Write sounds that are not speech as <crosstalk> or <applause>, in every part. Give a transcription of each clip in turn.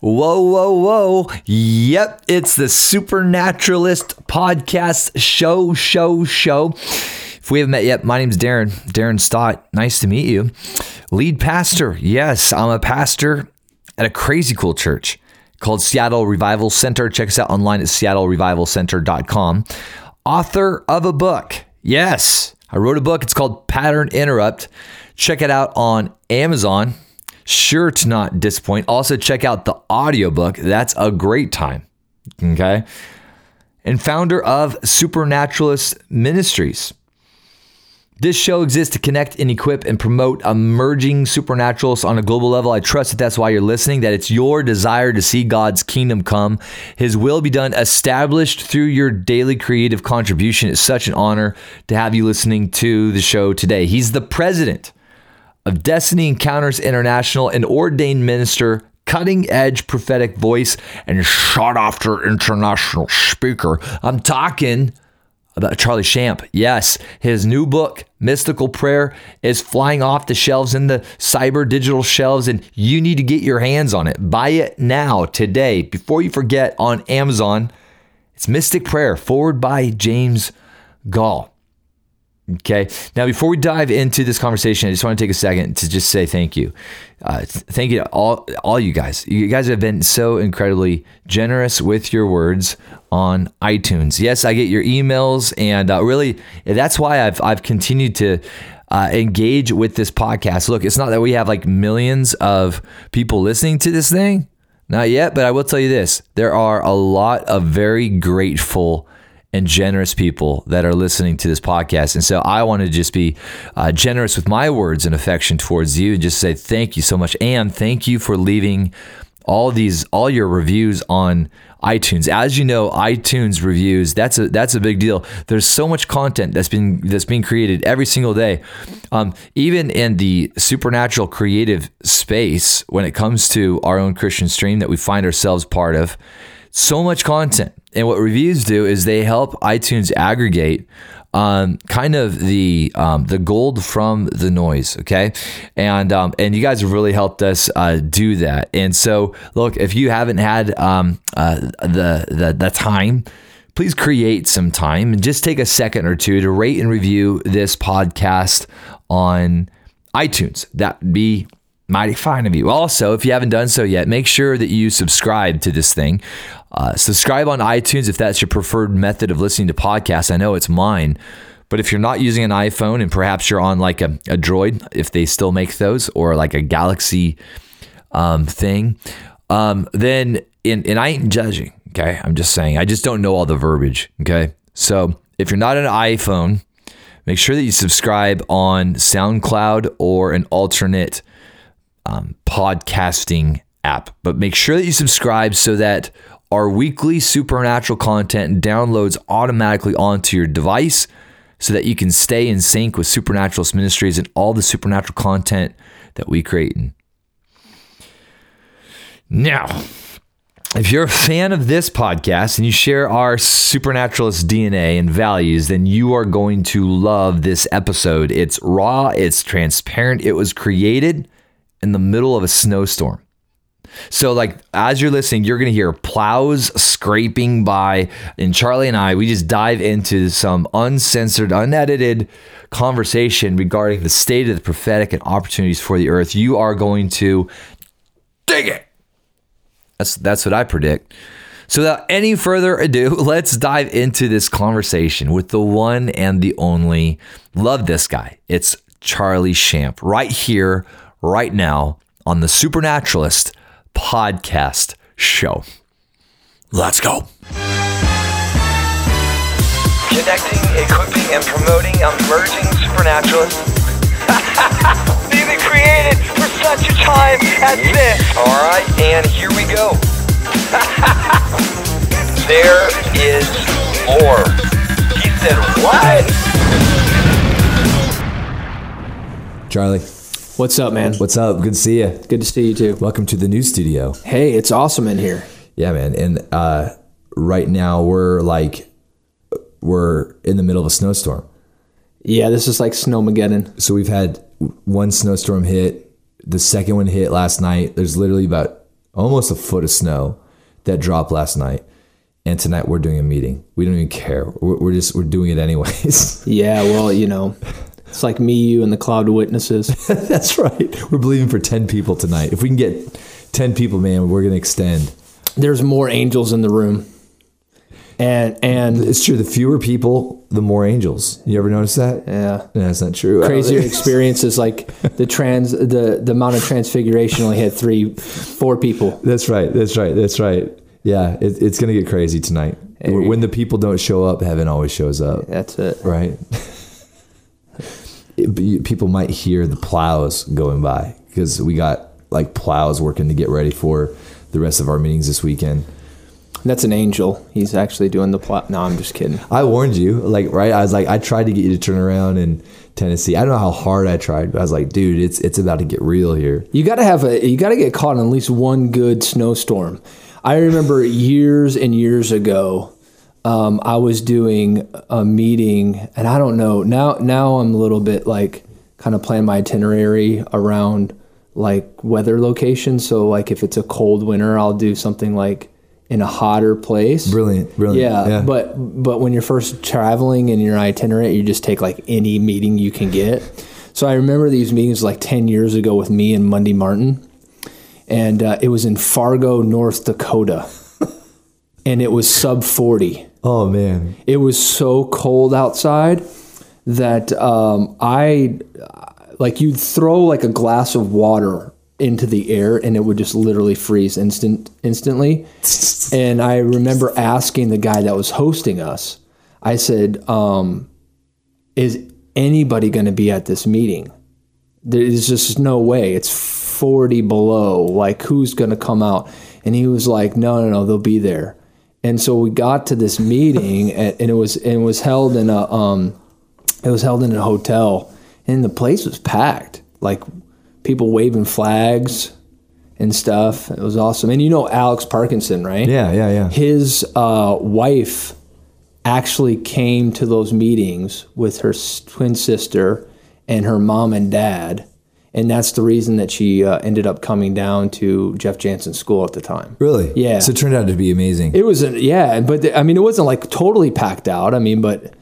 Whoa, whoa, whoa. Yep, it's the Supernaturalist Podcast Show, Show, Show. If we haven't met yet, my name's Darren, Darren Stott. Nice to meet you. Lead pastor. Yes, I'm a pastor at a crazy cool church called Seattle Revival Center. Check us out online at seattlerevivalcenter.com. Author of a book. Yes, I wrote a book. It's called Pattern Interrupt. Check it out on Amazon. Sure to not disappoint. Also, check out the audiobook. That's a great time. Okay. And founder of Supernaturalist Ministries. This show exists to connect and equip and promote emerging supernaturalists on a global level. I trust that that's why you're listening, that it's your desire to see God's kingdom come, His will be done, established through your daily creative contribution. It's such an honor to have you listening to the show today. He's the president of Destiny Encounters International, an ordained minister, cutting edge prophetic voice, and sought after international speaker. I'm talking about Charlie Shamp. Yes, his new book, Mystical Prayer, is flying off the shelves in the cyber digital shelves, and you need to get your hands on it. Buy it now, today, before you forget on Amazon. It's Mystic Prayer, foreword by James Goll. Okay. Now, before we dive into this conversation, I just want to take a second to just say thank you. Uh, thank you to all, all you guys. You guys have been so incredibly generous with your words on iTunes. Yes, I get your emails, and uh, really, that's why I've I've continued to. Uh, engage with this podcast. Look, it's not that we have like millions of people listening to this thing, not yet, but I will tell you this there are a lot of very grateful and generous people that are listening to this podcast. And so I want to just be uh, generous with my words and affection towards you and just say thank you so much. And thank you for leaving all these, all your reviews on iTunes. As you know, iTunes reviews, that's a, that's a big deal. There's so much content that's been, that's being created every single day. Um, even in the supernatural creative space, when it comes to our own Christian stream that we find ourselves part of, so much content. And what reviews do is they help iTunes aggregate um, kind of the um, the gold from the noise. Okay, and um, and you guys have really helped us uh, do that. And so, look, if you haven't had um, uh, the, the the time. Please create some time and just take a second or two to rate and review this podcast on iTunes. That'd be mighty fine of you. Also, if you haven't done so yet, make sure that you subscribe to this thing. Uh, subscribe on iTunes if that's your preferred method of listening to podcasts. I know it's mine. But if you're not using an iPhone and perhaps you're on like a, a Droid, if they still make those, or like a Galaxy um, thing, um, then and, and I ain't judging. Okay, I'm just saying I just don't know all the verbiage. Okay, so if you're not an iPhone, make sure that you subscribe on SoundCloud or an alternate um, podcasting app. But make sure that you subscribe so that our weekly supernatural content downloads automatically onto your device so that you can stay in sync with Supernaturalist Ministries and all the supernatural content that we create. Now, if you're a fan of this podcast and you share our supernaturalist DNA and values, then you are going to love this episode. It's raw, it's transparent, it was created in the middle of a snowstorm. So, like, as you're listening, you're going to hear plows scraping by. And Charlie and I, we just dive into some uncensored, unedited conversation regarding the state of the prophetic and opportunities for the earth. You are going to dig it. That's, that's what I predict. So, without any further ado, <laughs> let's dive into this conversation with the one and the only. Love this guy. It's Charlie Shamp right here, right now on the Supernaturalist podcast show. Let's go. Connecting, equipping, and promoting emerging supernaturalists. <laughs> Being created for such a time as this. All right, and here we go. <laughs> there is more. He said, What? Charlie. What's up, man? What's up? Good to see you. Good to see you too. Welcome to the new studio. Hey, it's awesome in here. Yeah, man. And uh, right now we're like we're in the middle of a snowstorm. Yeah, this is like snowmageddon. So we've had one snowstorm hit. The second one hit last night. There's literally about almost a foot of snow that dropped last night. And tonight we're doing a meeting. We don't even care. We're, we're just we're doing it anyways. <laughs> Yeah, well, you know, it's like me, you, and the cloud of witnesses. <laughs> That's right. We're believing for ten people tonight. If we can get ten people, man, we're gonna extend. There's more angels in the room, and and It's true. The fewer people, the more angels. You ever notice that? yeah, No, that's not true. crazier <laughs> experiences like the trans the the Mount of Transfiguration only had three, four people. That's right. That's right. That's right. Yeah, it, it's gonna get crazy tonight. Hey. When the people don't show up, heaven always shows up. That's it. Right. <laughs> It- people might hear the plows going by because we got like plows working to get ready for the rest of our meetings this weekend. That's an angel. He's actually doing the plot. No, I'm just kidding. I warned you, like, right? I was like, I tried to get you to turn around in Tennessee. I don't know how hard I tried, but I was like, dude, it's it's about to get real here. You got to have a. You got to get caught in at least one good snowstorm. I remember years and years ago, um, I was doing a meeting, and I don't know now. Now I'm a little bit like kind of plan my itinerary around like weather locations. So like if it's a cold winter, I'll do something like in a hotter place. Brilliant, brilliant. Yeah, but but when you're first traveling in your itinerary, you just take like any meeting you can get. So I remember these meetings like ten years ago with me and Munday Martin, and uh, it was in Fargo, North Dakota, and it was sub forty. Oh man, It was so cold outside that um, I like you'd throw like a glass of water into the air and it would just literally freeze instant instantly. <laughs> and I remember asking the guy that was hosting us. I said, um, "Is anybody going to be at this meeting? There's just no way. It's 40 below. Like who's going to come out?" And he was like, "No, no, no, they'll be there." And so we got to this meeting, <laughs> and, and it was and it was held in a um, it was held in a hotel, and the place was packed, like people waving flags and stuff. It was awesome. And you know Alex Parkinson, right? yeah, yeah, yeah. His uh, wife actually came to those meetings with her twin sister and her mom and dad. And that's the reason that she uh, ended up coming down to Jeff Jansen's School at the time. Really? Yeah. So it turned out to be amazing. It was, a, yeah, but the, I mean, it wasn't like totally packed out. I mean, but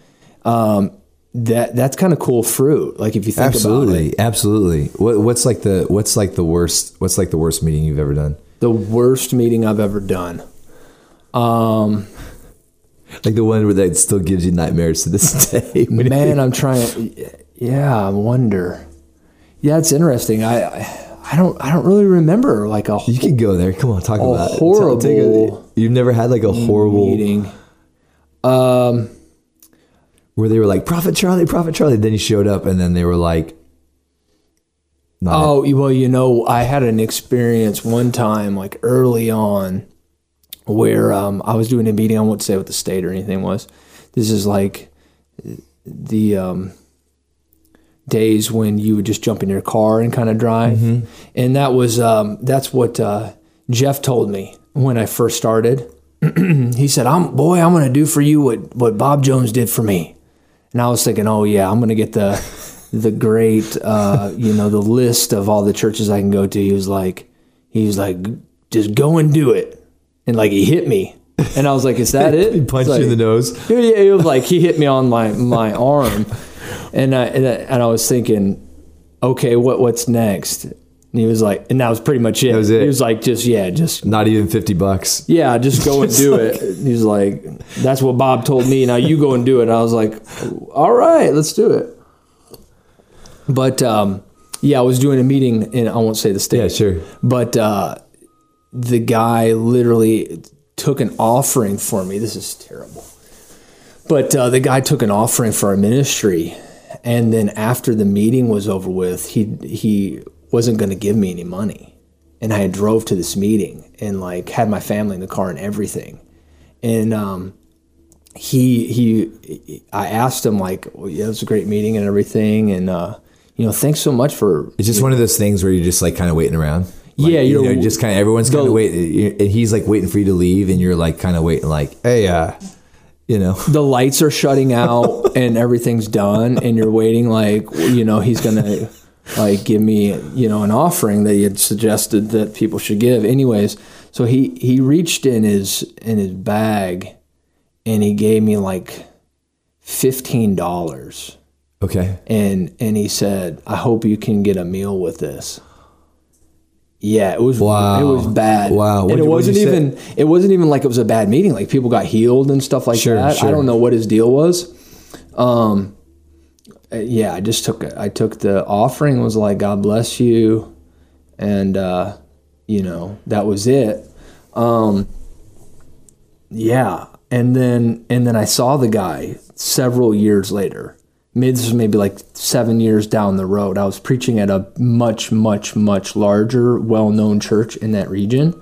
um, that that's kind of cool fruit. Like if you think about it, absolutely, absolutely. What, what's like the what's like the worst? What's like the worst meeting you've ever done? the worst meeting I've ever done. Um, Like the one where that still gives you nightmares to this <laughs> day. Man, I'm trying. Yeah, I wonder. Yeah, it's interesting. I, I don't I don't really remember like a you could go there. Come on, talk about it. horrible Take a- you've never had like a horrible meeting. Um, where they were like Prophet Charlie, Prophet Charlie. Then he showed up, and then they were like, Oh, well, you know, I had an experience one time, like early on, where um, I was doing a meeting. I won't say what the state or anything was. This is like the um, days when you would just jump in your car and kind of drive, and that was um, that's what uh, Jeff told me when I first started. <clears throat> he said, "I'm boy, I'm going to do for you what what Bob Jones did for me." And I was thinking, "Oh yeah, I'm going to get the <laughs> the great, uh, you know, the list of all the churches I can go to." He was like, he was like, "Just go and do it," and like he hit me, and I was like, "Is that <laughs> it?" he punched you in the nose. <laughs> Yeah, it was like he hit me on my my arm, and I and I, and I was thinking, okay, what what's next? And he was like, and that was pretty much it. was it. He was like, just yeah, just Not even fifty bucks. yeah, just go and <laughs> do it. He was like, that's what Bob told me. Now you go and do it. And I was like, all right, let's do it. But um, yeah, I was doing a meeting, and I won't say the state. Yeah, sure. But uh, the guy literally took an offering for me. This is terrible. But uh, the guy took an offering for our ministry, and then after the meeting was over with, he he wasn't going to give me any money, and I drove to this meeting and like had my family in the car and everything, and um, he he I asked him like, well, yeah, it was a great meeting and everything, and uh, you know, thanks so much for It's just one of those things where you're just like kind of waiting around. Like, Yeah, you you're- know, just kind of everyone's kind of waiting, and he's like waiting for you to leave, and you're like kind of waiting, like, hey, uh, you know, the lights are shutting out <laughs> and everything's done and you're waiting like you know he's gonna like give me you know an offering that he had suggested that people should give. Anyways, so he he reached in his in his bag, and he gave me like fifteen dollars Okay. and and he said, "I hope you can get a meal with this." Yeah, it was Wow. it was bad. Wow. and it wasn't you say? even it wasn't even like it was a bad meeting. Like people got healed and stuff like Sure, that. sure. I don't know what his deal was. Um, uh, yeah, I just took it. I took the offering. Was like, God bless you, and uh, you know that was it. Um, yeah, and then and then I saw the guy several years later. This was maybe like seven years down the road. I was preaching at a much, much, much larger, well-known church in that region,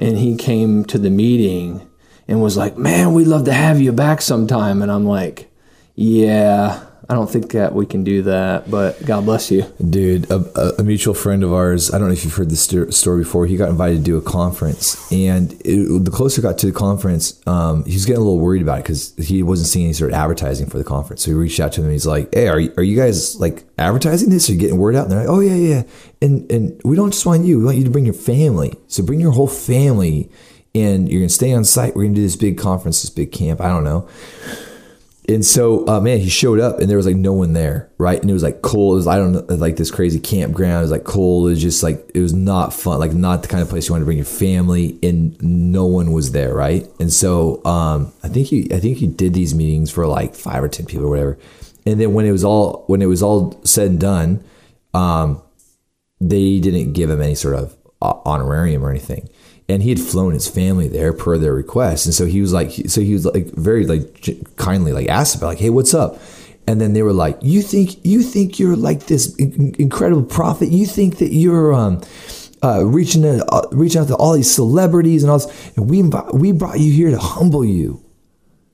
and he came to the meeting and was like, "Man, we'd love to have you back sometime." And I'm like, "Yeah, I don't think that we can do that, but God bless you." Dude, a, a- mutual friend of ours, I don't know if you've heard this story before, he got invited to do a conference. And it, the closer it got to the conference, um, he was getting a little worried about it because he wasn't seeing any sort of advertising for the conference. So he reached out to them and he's like, Hey, are you, are you guys like advertising this? Are you getting word out? And they're like, Oh, yeah, yeah. And, and we don't just want you, we want you to bring your family. So bring your whole family and you're going to stay on site. We're going to do this big conference, this big camp. I don't know. And so, uh, man, he showed up and there was like no one there, right? And it was like cold. It was, I don't know, like this crazy campground. It was like cold. It was just like, it was not fun, like not the kind of place you want to bring your family and no one was there, right? And so, um, I think he, I think he did these meetings for like five or 10 people or whatever. And then when it was all, when it was all said and done, um, they didn't give him any sort of uh, honorarium or anything. And he had flown his family there per their request. And so he was like, so he was like very like kindly like asked about like, hey, what's up? And then they were like, you think you think you're like this incredible prophet? You think that you're um, uh, reaching out, uh, reaching out to all these celebrities and all this, and we we brought you here to humble you.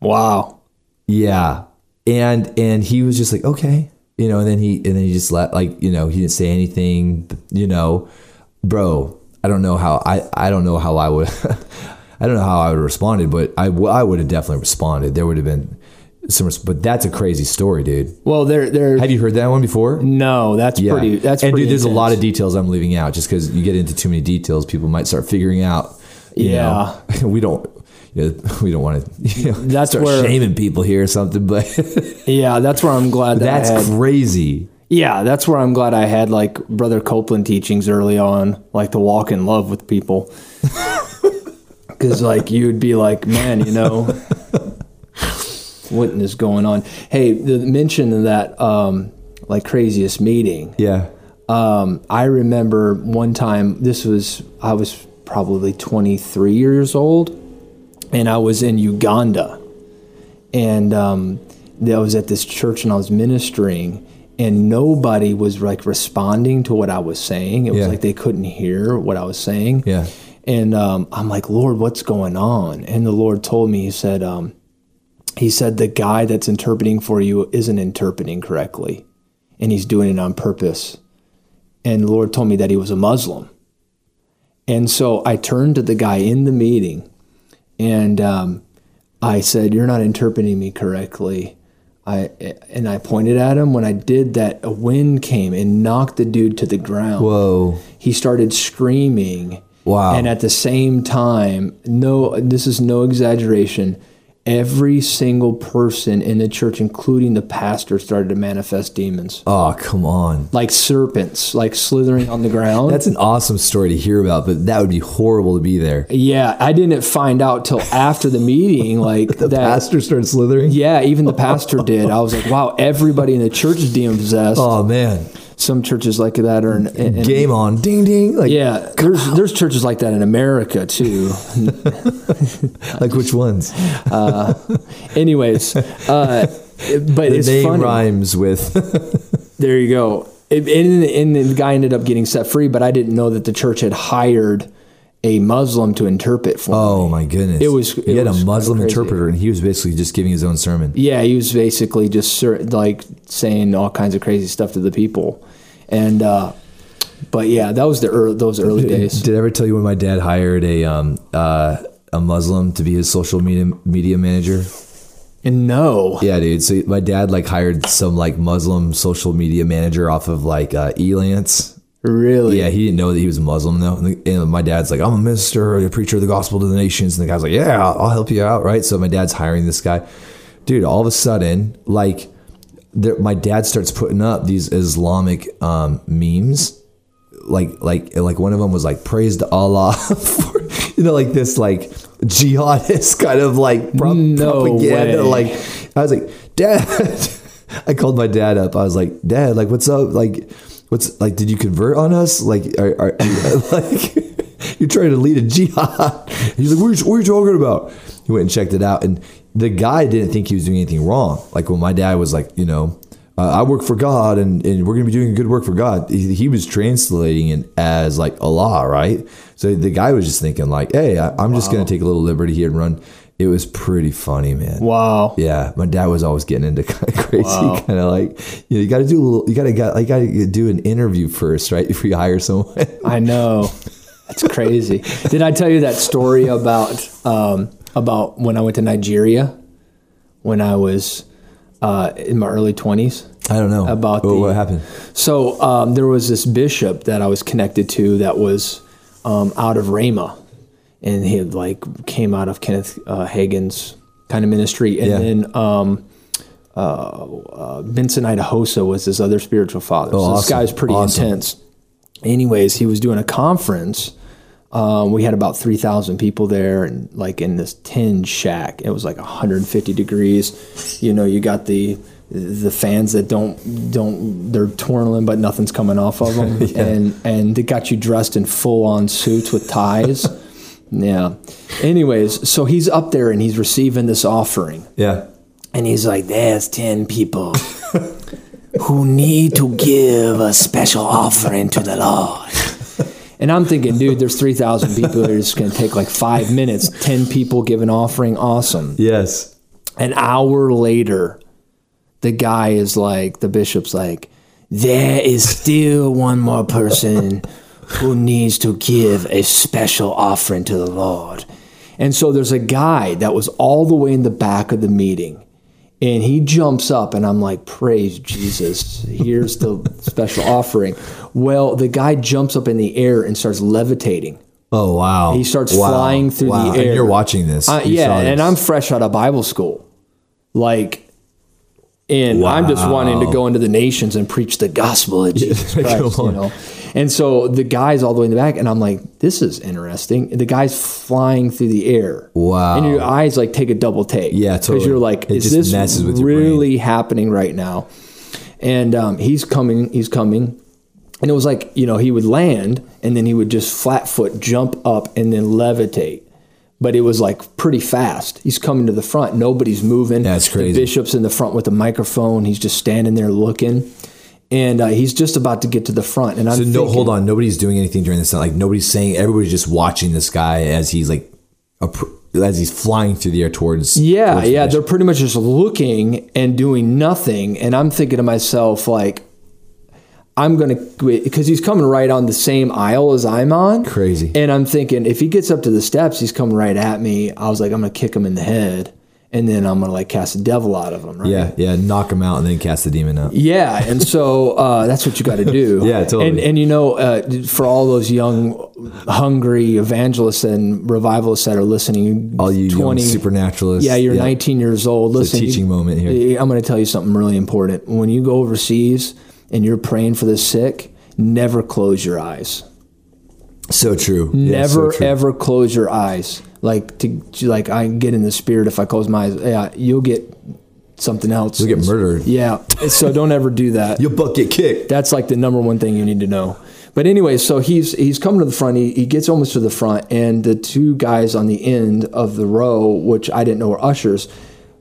Wow. Yeah. And and he was just like, okay. You know, and then he and then he just let like, you know, he didn't say anything, you know. Bro, I don't know how I I don't know how I would <laughs> I don't know how I would have responded, but I, w- I would have definitely responded. There would have been some res- but that's a crazy story, dude. Well, there, there. Have you heard that one before? No, that's pretty. That's and pretty dude, there's a lot of details I'm leaving out just because you get into too many details, people might start figuring out. Yeah. know, <laughs> we don't. You know, we don't want to. <laughs> You know, That's start where- shaming people here or something, but Yeah, that's where I'm glad that that's crazy. Yeah, that's where I'm glad I had like Brother Copeland teachings early on, like to walk in love with people. <laughs> Because like you would be like, man, you know, what is going on? Hey, the mention of that um, like craziest meeting. Yeah. Um, I remember one time. This was I was probably 23 years old, and I was in Uganda, and um, I was at this church and I was ministering, and nobody was like responding to what I was saying. It was Yeah. like they couldn't hear what I was saying. Yeah. And um, I'm like, Lord, what's going on? And the Lord told me, He said, um, He said, the guy that's interpreting for you isn't interpreting correctly, and he's doing it on purpose. And the Lord told me that he was a Muslim. And so I turned to the guy in the meeting and um, I said, You're not interpreting me correctly. I, and I pointed at him. When I did that, a wind came and knocked the dude to the ground Whoa. he started screaming. Wow. And at the same time, no, this is no exaggeration. Every single person in the church, including the pastor, started to manifest demons Oh, come on. like serpents, like slithering on the ground. That's an awesome story to hear about, but that would be horrible to be there. yeah, I didn't find out till after the meeting, like <laughs> The that. pastor started slithering. Yeah, even the pastor did. I was like, wow, everybody in the church is demon possessed. Oh man. Some churches like that are in, in, Game on. Ding ding. Like Yeah, there's there's churches like that in America too. <laughs> like which ones? uh, Anyways, uh, but The it's name funny. rhymes with <laughs> There you go. It, and, and the guy ended up getting set free, but I didn't know that the church had hired a Muslim to interpret for me. Oh me. my goodness. It was- he had was a Muslim crazy. interpreter and he was basically just giving his own sermon. Yeah, he was basically just like saying all kinds of crazy stuff to the people, and uh, but yeah, that was the early, those early days. Did I ever tell you when my dad hired a um uh a Muslim to be his social media media manager? And no. Yeah, dude. So my dad like hired some like Muslim social media manager off of like uh, Elance. Really? Yeah, he didn't know that he was a Muslim though. And, the- and my dad's like, I'm a minister, a preacher of the gospel to the nations. And the guy's like, Yeah, I'll, I'll help you out, right? So my dad's hiring this guy, dude. All of a sudden, like, there, my dad starts putting up these Islamic um, memes, like, like, like one of them was like, "Praise to Allah," <laughs> for, you know, like this, like jihadist <laughs> kind of like prop- No propaganda. way. Like, I was like, Dad. <laughs> I called my dad up. I was like, Dad, like, what's up? Like, what's like? Did you convert on us? Like, are, are <laughs> like you're trying to lead a jihad? He's like, what are, you, what are you talking about? He went and checked it out, and the guy didn't think he was doing anything wrong. Like when my dad was like, you know. Uh, I work for God, and, and we're gonna be doing good work for God. He, he was translating it as like Allah, right? So the guy was just thinking like, "Hey, I, I'm just gonna take a little liberty here and run." It was pretty funny, man. Wow. Yeah, my dad was always getting into kind <laughs> of crazy, kind of like you know, you got to do a little, you got to got, you got to do an interview first, right, <laughs> before you hire someone. <laughs> I know. That's crazy. Did I tell you that story about um, about when I went to Nigeria when I was uh, in my early twenties? I don't know About Oh, the- what happened. So um, there was this bishop that I was connected to that was um, out of Rhema, and he had like came out of Kenneth uh, Hagin's kind of ministry, and Yeah. then um, uh, uh, Benson Idahosa was his other spiritual father. so this Oh, guy's pretty Awesome. intense. Anyways, he was doing a conference. Um, we had about 3,000 people there and like in this tin shack. It was like 150 degrees. You know, you got the the fans that don't don't they're twirling but nothing's coming off of them <laughs> and and they got you dressed in full on suits with ties. Yeah. Anyways, so he's up there and he's receiving this offering. Yeah, And he's like, there's 10 people <laughs> who need to give a special offering to the Lord. And I'm thinking, dude, there's 3,000 people are going to take like five minutes. 10 people give an offering. Awesome. yes, An hour later, the guy is like, the bishop's like, there is still one more person who needs to give a special offering to the Lord. And so there's a guy that was all the way in the back of the meeting. And he jumps up, and I'm like, Praise Jesus. Here's the special <laughs> offering. Well, the guy jumps up in the air and starts levitating. Oh wow, He starts Wow. flying through Wow. the And air. you're watching this, Uh, You yeah, and this. I'm fresh out of Bible school. Like, and I'm just wanting to go into the nations and preach the gospel of <laughs> Jesus Christ, you know. And so the guy's all the way in the back, and I'm like, this is interesting. The guy's flying through the air. Wow. And your eyes like take a double take. Yeah, totally. Because you're like, It is this really happening right now? And um, he's coming, he's coming. And it was like, you know, he would land and then he would just flat foot jump up and then levitate. But it was like pretty fast. He's coming to the front. Nobody's moving. That's crazy. The bishop's in the front with the microphone. He's just standing there looking. And uh, he's just about to get to the front. And I'm So no, thinking, hold on. Nobody's doing anything during this. Like nobody's saying. Everybody's just watching this guy as he's like, as he's flying through the air towards. Yeah, towards yeah, they're pretty much just looking and doing nothing. And I'm thinking to myself, like, I'm gonna because he's coming right on the same aisle as I'm on. Crazy. And I'm thinking if he gets up to the steps, he's coming right at me. I was like, I'm gonna kick him in the head, and then I'm gonna like cast the devil out of them. Right? Yeah, yeah. Knock them out and then cast the demon out. Yeah, and so uh, that's what you got to do. <laughs> Yeah, totally. And, and you know, uh, for all those young, hungry evangelists and revivalists that are listening, All you young supernaturalists. yeah, you're 19 years old. Listen, teaching you- moment here. I'm going to tell you something really important. When you go overseas and you're praying for the sick, never close your eyes. So true. Yeah, so Never true. ever close your eyes. Like to, to like I get in the spirit if I close my eyes. Yeah, you'll get something else. You'll get murdered. Yeah. So don't ever do that. Your butt get kicked. That's like the number one thing you need to know. But anyway, so he's he's coming to the front. He, he gets almost to the front, and the two guys on the end of the row, which I didn't know were ushers,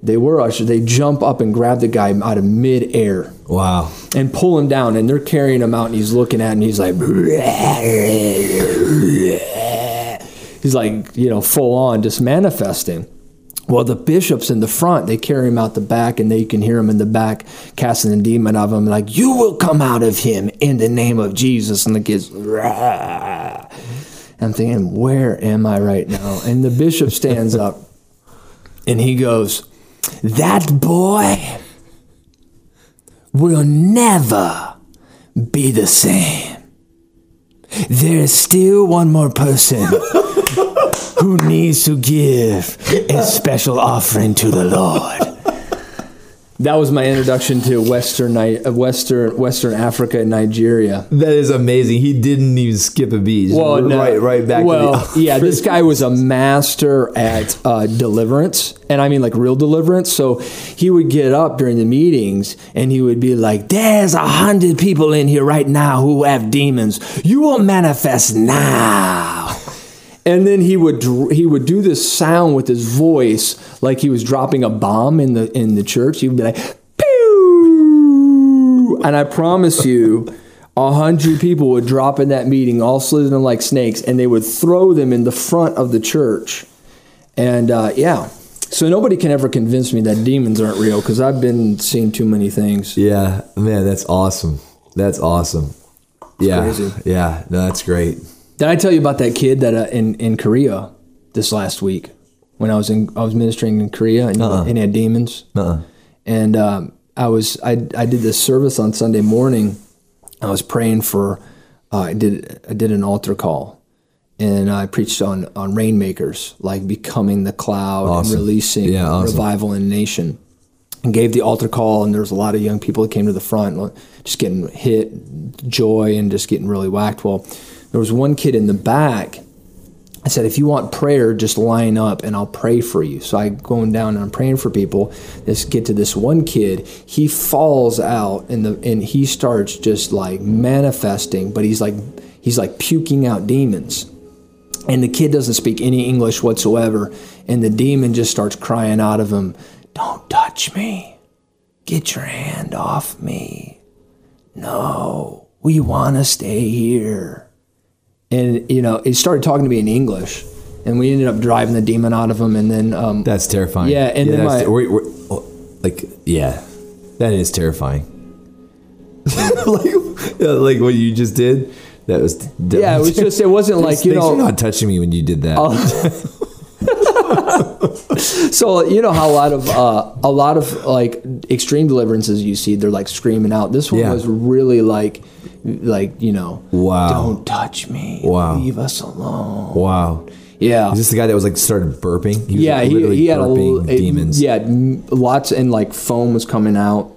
they were ushers. They jump up and grab the guy out of midair Wow. and pull him down, and they're carrying him out, and he's looking at, him, and he's like, <laughs> <laughs> he's like, you know, full on, just manifesting. Well, the bishops in the front, they carry him out the back, and they can hear him in the back casting the demon of him, like, You will come out of him in the name of Jesus. And the kids, "Rah." I'm thinking, Where am I right now? And the bishop stands up and he goes, That boy will never be the same. There is still one more person who needs to give a special offering to the Lord. That was my introduction to Western uh, Western Western Africa and Nigeria. That is amazing. He didn't even skip a beat. Just Well, no. right, right back. Well, to the, yeah, this guy was a master at uh, deliverance, and I mean like real deliverance. So he would get up during the meetings and he would be like, "There's a hundred people in here right now who have demons. You will manifest now." And then he would he would do this sound with his voice like he was dropping a bomb in the in the church. He would be like, "Pew!" and I promise you, a hundred people would drop in that meeting, all slithering like snakes, and they would throw them in the front of the church. And uh, yeah, so nobody can ever convince me that demons aren't real because I've been seeing too many things. yeah, man, that's awesome. That's awesome. yeah, crazy. yeah, no, that's great. Did I tell you about that kid that uh, in in Korea this last week when I was in I was ministering in Korea and, and he had demons? Uh-uh. And um, I was I I did this service on Sunday morning. I was praying for uh, I did I did an altar call, and I preached on on rainmakers like becoming the cloud Awesome. and releasing Yeah, awesome. revival in the nation. And gave the altar call, and there was a lot of young people that came to the front, just getting hit, joy, and just getting really whacked. Well, there was one kid in the back I said, if you want prayer, just line up and I'll pray for you. So I going down and I'm praying for people. Let's get to this one kid. He falls out and the and he starts just like manifesting, but he's like he's like puking out demons. And the kid doesn't speak any English whatsoever. And the demon just starts crying out of him, Don't touch me. Get your hand off me. No, we want to stay here and you know he started talking to me in english and we ended up driving the demon out of him and then um, That's terrifying. Yeah, and then that's my- we're, we're, oh, like, yeah, that is terrifying. <laughs> like, yeah, like what you just did. That was yeah it was just it wasn't <laughs> like you know not touching me when you did that. <laughs> so you know how a lot of uh, a lot of like extreme deliverances you see they're like screaming out this one Yeah. was really like like you know Wow. don't touch me Wow. leave us alone wow. yeah Is this the guy that was like started burping? He was yeah like, he, he had a it- demons. yeah lots and like foam was coming out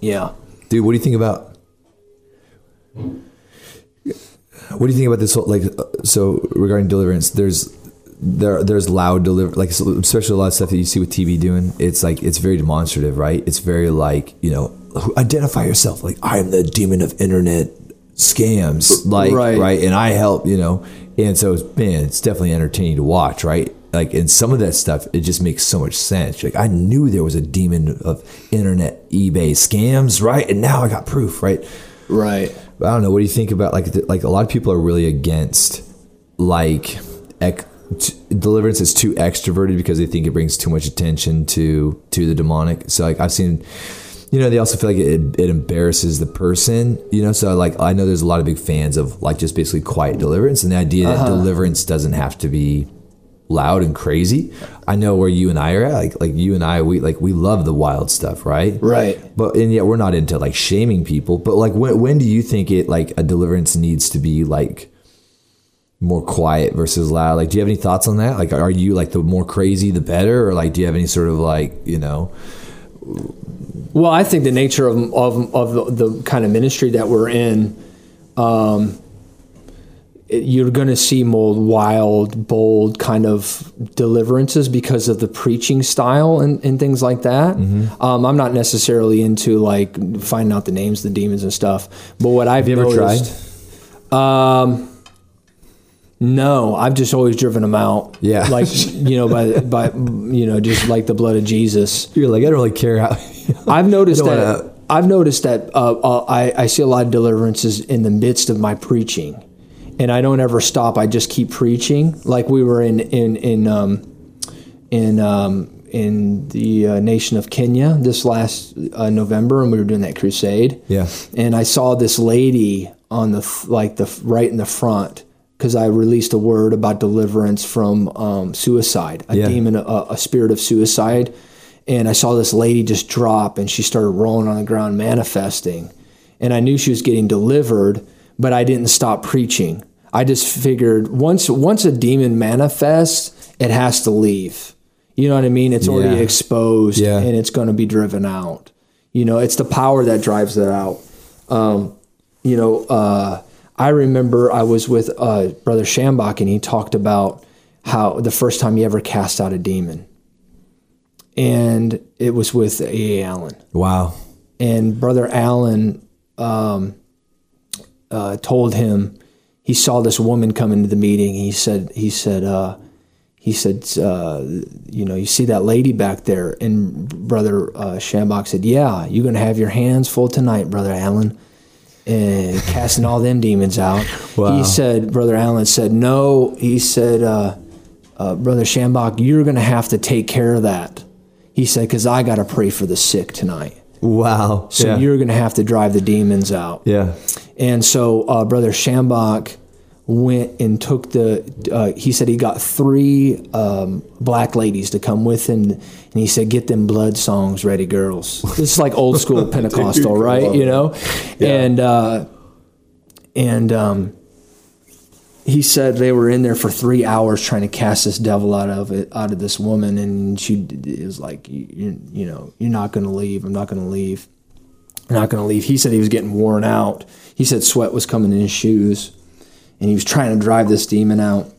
yeah Dude, what do you think about? What do you think about this whole like? uh, So regarding deliverance, there's there there's loud deliver like especially a lot of stuff that you see with TV doing. It's like it's very demonstrative, right? It's very like you know identify yourself. Like I am the demon of internet scams, like Right. right, and I help you know. And so man, it's definitely entertaining to watch, right? Like and some of that stuff, it just makes so much sense. Like I knew there was a demon of internet eBay scams, right? And now I got proof, right? right But I don't know. What do you think about like the, like a lot of people are really against like ec- t- deliverance is too extroverted because they think it brings too much attention to to the demonic. So like I've seen, you know, they also feel like it, it embarrasses the person. You know, so like I know there's a lot of big fans of like just basically quiet deliverance and the idea that uh-huh. deliverance doesn't have to be loud and crazy. I know where you and I are at. Like like you and I, we like we love the wild stuff, right? right But and yet we're not into like shaming people. But like when when do you think it like a deliverance needs to be like more quiet versus loud? Like do you have any thoughts on that? Like are you like the more crazy the better or like do you have any sort of like, you know, Well, I think the nature of of, of the, the kind of ministry that we're in, um, it- you're going to see more wild, bold kind of deliverances because of the preaching style and, and things like that. Um, I'm not necessarily into like finding out the names of the demons and stuff, but what I've you ever noticed, Um, no, I've just always driven them out. Yeah. like <laughs> you know by by you know just like the blood of Jesus. you're like I don't really care how <laughs> I've noticed that. wanna- I've noticed that uh, uh, I, I see a lot of deliverances in the midst of my preaching, and I don't ever stop. I just keep preaching. Like we were in in in um, in um, in the uh, nation of Kenya this last uh, November, and we were doing that crusade. Yeah. And I saw this lady on the like the right in the front because I released a word about deliverance from um, suicide, a Yeah. demon, a, a spirit of suicide. and I saw this lady just drop, and she started rolling on the ground, manifesting, and I knew she was getting delivered, but I didn't stop preaching. I just figured once once a demon manifests, it has to leave. You know what I mean? It's already Yeah. exposed, Yeah. and it's going to be driven out. You know, it's the power that drives it out. Um, you know, uh, I remember I was with uh, Brother Schambach, and he talked about how the first time he ever cast out a demon, and it was with A. A. Allen Wow. and brother Allen um, uh, told him he saw this woman come into the meeting. He said, he said, uh, he said, uh, you know, you see that lady back there, and brother uh, Schambach said, yeah, you're gonna have your hands full tonight, brother Allen. And casting all them demons out. Wow. He said, Brother Allen said, No. He said, uh, uh, Brother Schambach, you're going to have to take care of that. He said, Because I got to pray for the sick tonight. Wow. So yeah. you're going to have to drive the demons out. yeah. And so uh, Brother Schambach went and took the, uh, he said he got three um, black ladies to come with him. And he said, get them blood songs ready, girls. This is like old school <laughs> Pentecostal, Dude, right? You know? And, uh, and um, he said they were in there for three hours trying to cast this devil out of it, out of this woman. And she was like, you, you, you know, you're not going to leave. I'm not going to leave not going to leave. He said he was getting worn out. He said sweat was coming in his shoes, and he was trying to drive this demon out.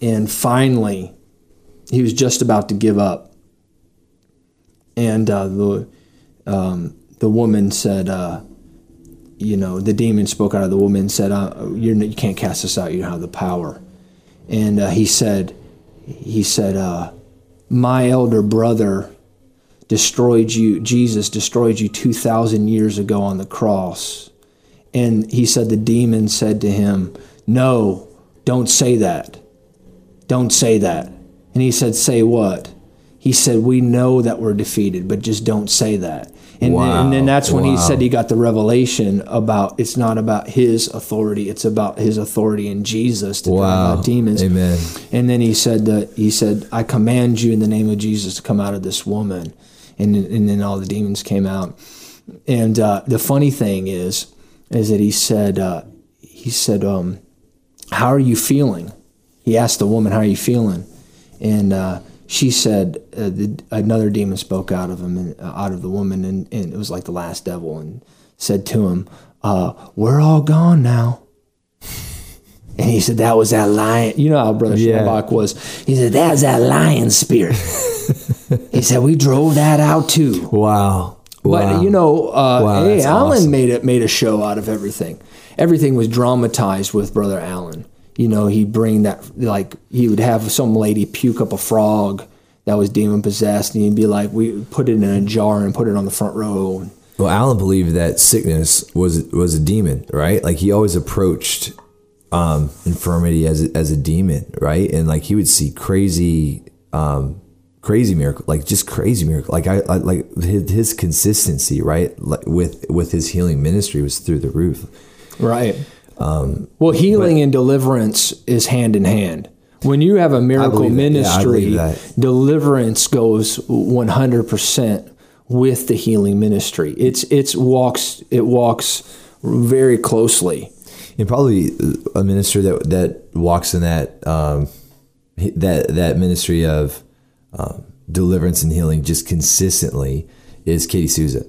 And finally, he was just about to give up. And uh, the um, the woman said, uh, you know, the demon spoke out of the woman said, uh, you're, "You can't cast this out. You don't have the power." And uh, he said, he said, uh, "My elder brother." destroyed you jesus destroyed you 2000 years ago on the cross and he said the demon said to him no don't say that don't say that and he said say what he said we know that we're defeated but just don't say that and, Wow. and then that's when he said he got the revelation about it's not about his authority it's about his authority in jesus to drive Wow. out demons Amen. and then he said that he said, "I command you in the name of Jesus to come out of this woman," and and then all the demons came out. And uh, the funny thing is, is that he said, uh, he said, um, "How are you feeling?" He asked the woman, "How are you feeling?" And uh, she said, uh, the, another demon spoke out of him, and, uh, out of the woman, and, and it was like the last devil, and said to him, uh, "We're all gone now." <laughs> And he said, That was that lion. You know how Brother Yeah. Was. He said, That's that lion spirit. <laughs> he said, We drove that out too. Wow. But Wow. you know, uh, Wow, hey, Allen awesome. made it made a show out of everything. Everything was dramatized with Brother Allen. You know, he'd bring that like he would have some lady puke up a frog that was demon possessed, and he'd be like, "We put it in a jar and put it on the front row." Well, Allen believed that sickness was was a demon, right? Like he always approached um, infirmity as a, as a demon, right? And like he would see crazy, um, crazy miracle, like just crazy miracle. Like I, I like his, his consistency, right? Like with with his healing ministry was through the roof. Right. well, healing and deliverance is hand in hand. When you have a miracle that. Yeah, ministry, deliverance goes 100% with the healing ministry. It's it's walks it walks very closely. and probably a minister that that walks in that um, that that ministry of um, deliverance and healing just consistently is Katie Souza.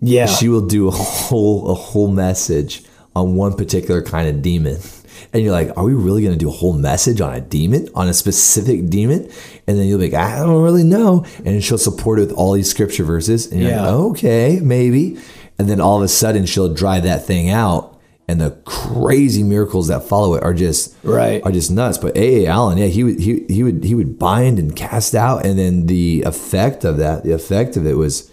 Yeah. She will do a whole a whole message on one particular kind of demon. And you're like, are we really going to do a whole message on a demon, on a specific demon? And then you'll be like, I don't really know. And she'll support it with all these scripture verses. And you're Yeah. like, okay, maybe. And then all of a sudden she'll dry that thing out. And the crazy miracles that follow it are just Right. are just nuts. But A. A. Allen, yeah, he would he he would he would bind and cast out, and then the effect of that, the effect of it was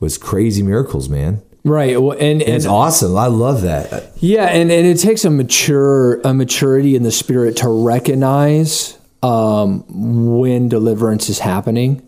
was crazy miracles, man. right. Well, and, And and it's awesome. I love that. Yeah, and, and it takes a mature a maturity in the spirit to recognize um, when deliverance is happening.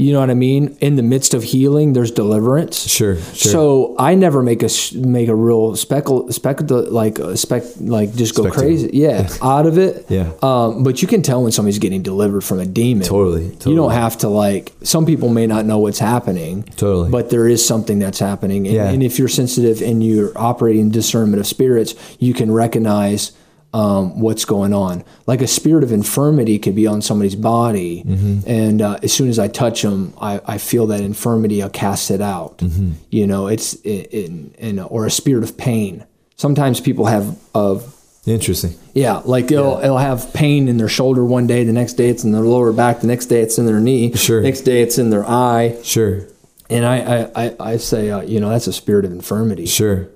You know what I mean? In the midst of healing, there's deliverance. Sure, sure. So I never make a make a real speckle spec like a spec like just go Spectacle. crazy. Yeah, <laughs> out of it. Yeah. Um, but you can tell when somebody's getting delivered from a demon. Totally, You don't have to like. Some people may not know what's happening. Totally. But there is something that's happening, and, Yeah. and if you're sensitive and you're operating discernment of spirits, you can recognize um, what's going on. Like a spirit of infirmity could be on somebody's body, Mm-hmm. and uh, as soon as I touch them, I, I feel that infirmity. I'll cast it out. Mm-hmm. You know, it's in, in, or a spirit of pain. Sometimes people have of Interesting. yeah, like they'll, they'll have pain in their shoulder one day, the next day it's in their lower back, the next day it's in their knee, Sure. next day it's in their eye, Sure. and I I, I, I say uh, you know that's a spirit of infirmity. Sure.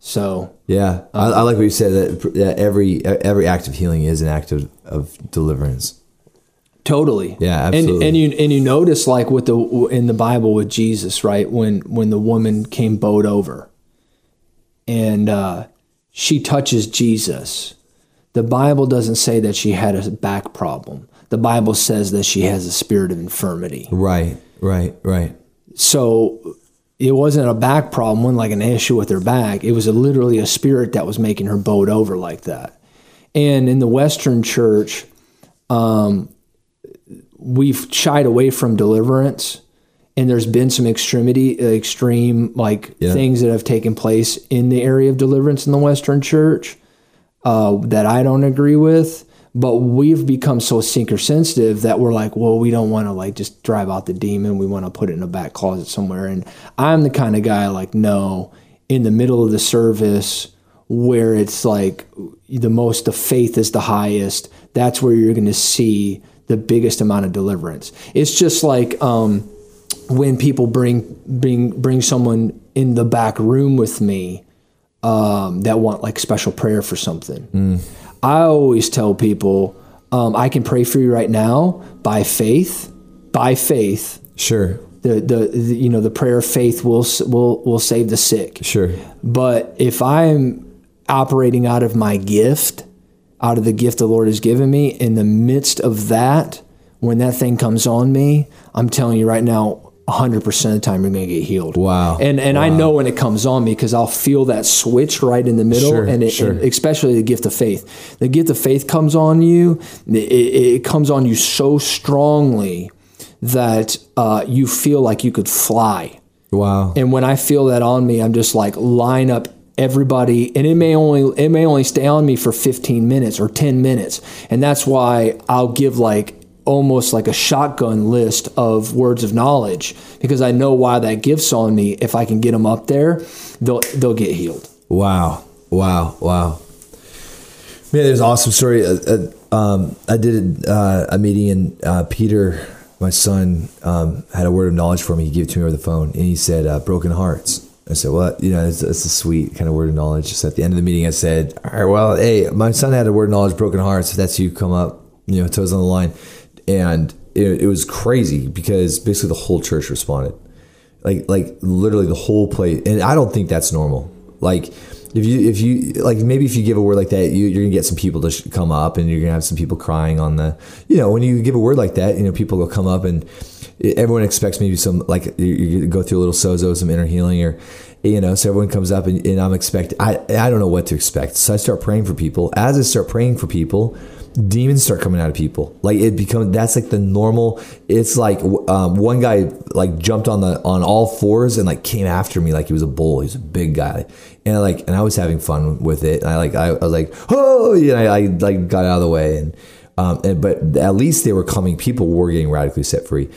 So Yeah, I, I like what you said that, that every every act of healing is an act of, of deliverance. totally, Yeah, And absolutely. and you and you notice like with the in the Bible with Jesus, right? When when the woman came bowed over, and uh, she touches Jesus, the Bible doesn't say that she had a back problem. The Bible says that she has a spirit of infirmity. Right. Right. Right. So it wasn't a back problem, wasn't like an issue with her back. It was a, literally a spirit that was making her bowed over like that. And in the Western church, um, we've shied away from deliverance. And there's been some extremity, extreme like Yeah. things that have taken place in the area of deliverance in the Western church uh, that I don't agree with. But we've become so seeker sensitive that we're like, well, we don't want to like just drive out the demon. We want to put it in a back closet somewhere. And I'm the kind of guy like, no, in the middle of the service where it's like the most, the faith is the highest. That's where you're going to see the biggest amount of deliverance. It's just like um, when people bring bring bring someone in the back room with me um, that want like special prayer for something. I always tell people, um, I can pray for you right now by faith. By faith, Sure. the, the, the you know the prayer of faith will will will save the sick. Sure. But if I'm operating out of my gift, out of the gift the Lord has given me, in the midst of that, when that thing comes on me, I'm telling you right now, 100% of the time you're going to get healed. Wow. And and I know when it comes on me because I'll feel that switch right in the middle, Sure, and, it, sure. and especially the gift of faith. The gift of faith comes on you. It, it comes on you so strongly that uh, you feel like you could fly. Wow. And when I feel that on me, I'm just like line up everybody and it may only it may only stay on me for 15 minutes or 10 minutes. And that's why I'll give like almost like a shotgun list of words of knowledge because I know why that gift's on me. If I can get them up there, they'll they'll get healed. Wow. Wow. Wow. Man, there's an awesome story. Uh, uh, um, I did uh, a meeting and uh, Peter, my son, um, had a word of knowledge for me. He gave it to me over the phone and he said, uh, broken hearts. I said, "Well, You know, it's, it's a sweet kind of word of knowledge. Just at the end of the meeting, I said, all right, well, hey, my son had a word of knowledge, broken hearts. If that's you, come up, you know, toes on the line. And it, it was crazy because basically the whole church responded. Like like literally the whole place and i don't think that's normal. Like if you if you like maybe if you give a word like that you, you're gonna get some people to sh- come up and you're gonna have some people crying on the you know when you give a word like that you know people will come up and everyone expects maybe some like you, you go through a little sozo some inner healing or you know so everyone comes up and, and i'm expect i i don't know what to expect. So i start praying for people. As i start praying for people demons start coming out of people like it becomes that's like the normal it's like um, one guy like jumped on the on all fours and like came after me like he was a bull he's a big guy and I like and i was having fun with it and i like i, I was like oh yeah I, I like got out of the way and um and but at least they were coming people were getting radically set free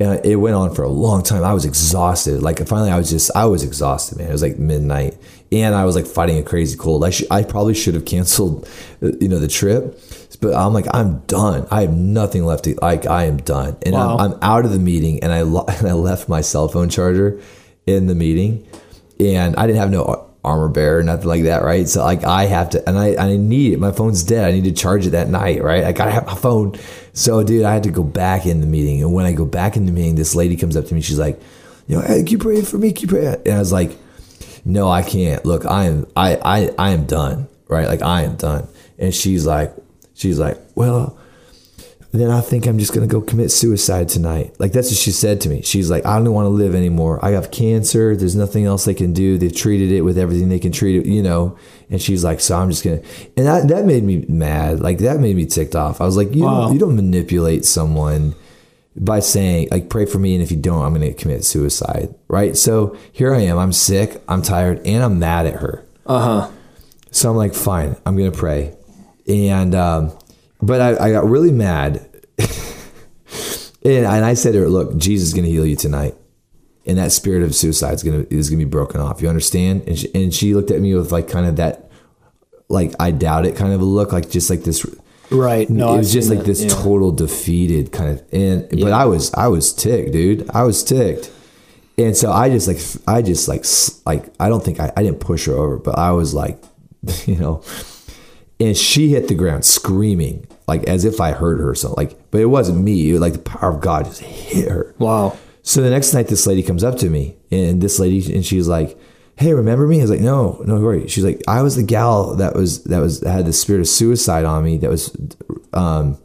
and it went on for a long time. I was exhausted. Like finally, I was just I was exhausted, man. It was like midnight, and I was like fighting a crazy cold. I sh- I probably should have canceled, uh, you know, the trip, but I'm like I'm done. I have nothing left to like. I am done, and Wow. I'm, I'm out of the meeting. And I lo- <laughs> and I left my cell phone charger in the meeting, and I didn't have no ar- armor bearer, nothing like that, right? So like I have to, and I I need it. My phone's dead. I need to charge it that night, right? I gotta have my phone. So dude, I had to go back in the meeting, and when I go back in the meeting, this lady comes up to me. She's like, you know, hey, keep praying for me, keep praying. And I was like, no, I can't. Look, I am I I I am done, right? Like I am done. And she's like, she's like, well then I think I'm just gonna go commit suicide tonight. Like that's what she said to me. She's like, I don't want to live anymore. I have cancer. There's nothing else they can do. They've treated it with everything they can treat it, you know. And she's like, so I'm just gonna. And that that made me mad. Like that made me ticked off. I was like, you Wow. don't, you don't manipulate someone by saying like pray for me and if you don't i'm going to commit suicide right so here i am i'm sick i'm tired and i'm mad at her Uh-huh. so I'm like, fine, I'm gonna pray. And um, but I, I got really mad, <laughs> and, and I said to her, "Look, Jesus is gonna heal you tonight, and that spirit of suicide is gonna is gonna be broken off. You understand?" And she, and she looked at me with like kind of that, like I doubt it kind of a look, like just like this. Right. No, it I've was just like that, this yeah. total defeated kind of. And but I was I was ticked, dude. I was ticked. And so I just like I just like s- like I don't think I, I didn't push her over, but I was like, <laughs> you know, and she hit the ground screaming like as if I hurt her. So like, but it wasn't me. It was like the power of God just hit her. Wow. So the next night, this lady comes up to me, and this lady, and she's like, "Hey, remember me?" I was like, "No, no, worry." She's like, "I was the gal that was that was that had the spirit of suicide on me. That was um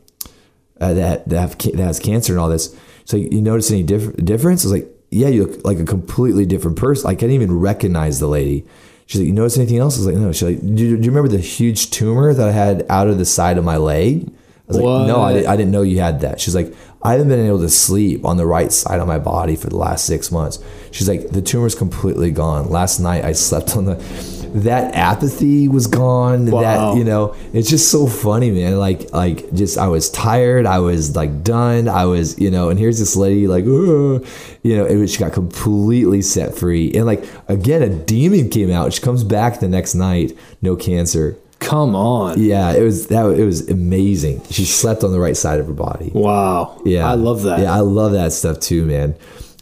uh, that that, have, that has cancer and all this. So you notice any diff- difference?" I was like, "Yeah, you look like a completely different person. I can't even recognize the lady." She's like, "You notice anything else?" I was like, "No." She's like, "Do you, do you remember the huge tumor that I had out of the side of my leg?" I was like, "No, I, I didn't know you had that." She's like, "I haven't been able to sleep on the right side of my body for the last six months." She's like, "The tumor's completely gone. Last night I slept on the." That apathy was gone. Wow. That you know, it's just so funny, man. Like, like just I was tired. I was like done. I was, you know, and here's this lady like, "Ugh," you know, it was, she got completely set free, and like again, a demon came out. She comes back the next night, no cancer. Come on. Yeah, it was that. It was amazing. She slept on the right side of her body. Wow. Yeah, I love that. Yeah, I love that stuff too, man.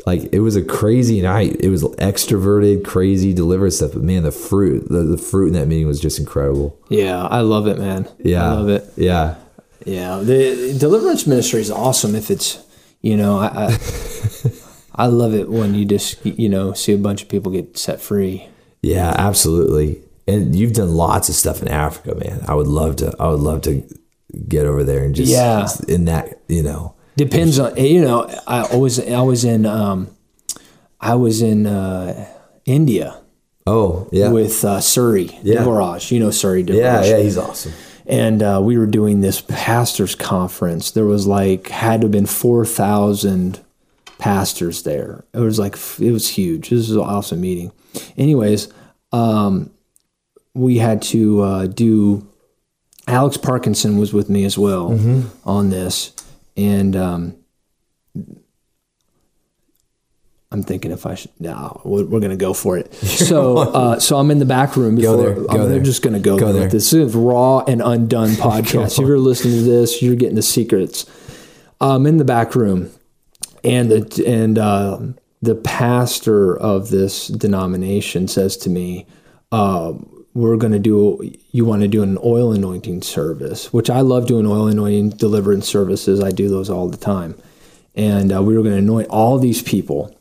Like it was a crazy night. It was extroverted, crazy, deliberate stuff. But man, the fruit, the, the fruit in that meeting was just incredible. Yeah, I love it, man. Yeah, I love it. Yeah, Yeah, the deliverance ministry is awesome. If it's, you know, I, I, <laughs> I love it when you just, you know, see a bunch of people get set free. yeah, absolutely. And you've done lots of stuff in Africa, man. I would love to. I would love to get over there and just Yeah. in that, you know. Depends on, you know, I was, I was in, um, I was in uh, India Oh yeah, with uh, Surrey Yeah. Devaraj. You know Surrey Devaraj. yeah, yeah. He's awesome. and uh, we were doing this pastors conference. There was like had to have been four thousand pastors there. It was like it was huge. This was an awesome meeting. Anyways, um, we had to uh, do. Alex Parkinson was with me as well on this, and um, I'm thinking if I should. No, we're, we're going to go for it. <laughs> So, uh, so I'm in the back room. Before, there, go I'm there. just going to go, Go there. there. This is raw and undone <laughs> podcast. if you're listening to this, you're getting the secrets. I'm in the back room, and the and uh, the pastor of this denomination says to me, uh, "We're going to do. You want to do an oil anointing service, which I love doing oil anointing deliverance services. I do those all the time, and uh, we were going to anoint all these people."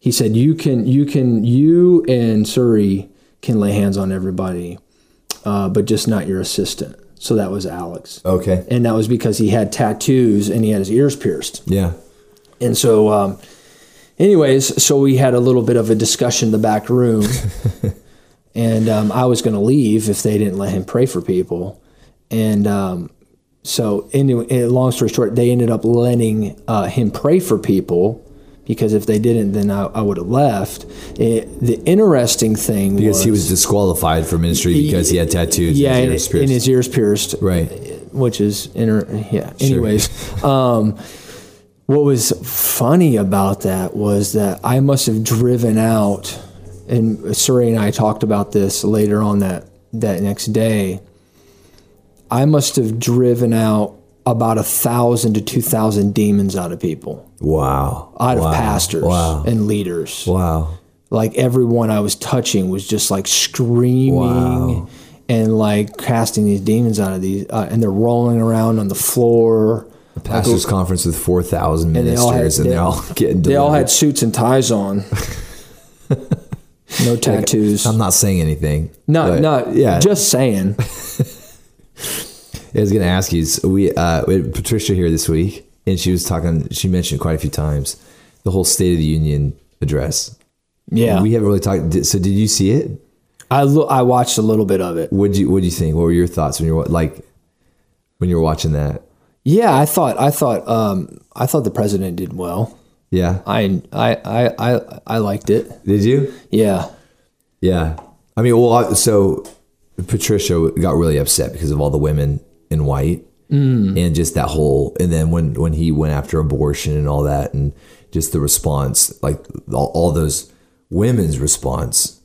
He said, "You can, you can, you and Surrey can lay hands on everybody, uh, but just not your assistant." So that was Alex Okay. and that was because he had tattoos and he had his ears pierced. Yeah. And so, um, anyways, so we had a little bit of a discussion in the back room, <laughs> and um, I was going to leave if they didn't let him pray for people, and um, so anyway, eh, long story short, they ended up letting uh, him pray for people. Because if they didn't, then I, I would have left. Eh, the interesting thing Because he was disqualified for ministry because he had tattoos. yeah, and his ears and pierced. his ears pierced right. which is inter yeah anyways <laughs> um what was funny about that was that i must have driven out and Surrey and i talked about this later on that that next day i must have driven out about a thousand to two thousand demons out of people Wow. out wow. of pastors Wow. and leaders Wow. like everyone I was touching was just like screaming Wow. and like casting these demons out of these, uh, and they're rolling around on the floor. A Pastors conference with four thousand they all had- ministers, and they- all <laughs> getting. They all had suits and ties on, <laughs> no tattoos. I'm not saying anything. but, not, yeah. just saying. <laughs> I was going to ask you. So we, uh, we had Patricia here this week, and she was talking. She mentioned quite a few times the whole State of the Union address. Yeah, we haven't really talked. So, did you see it? I lo- I watched a little bit of it. What you What do you think? What were your thoughts when you were like when you were watching that? Yeah, I thought I thought um, I thought the president did well. Yeah, I I I I, I liked it. did you? Yeah, Yeah, I mean, well, so Patricia got really upset because of all the women in white mm. and just that whole, and then when when he went after abortion and all that, and just the response, like all, all those women's response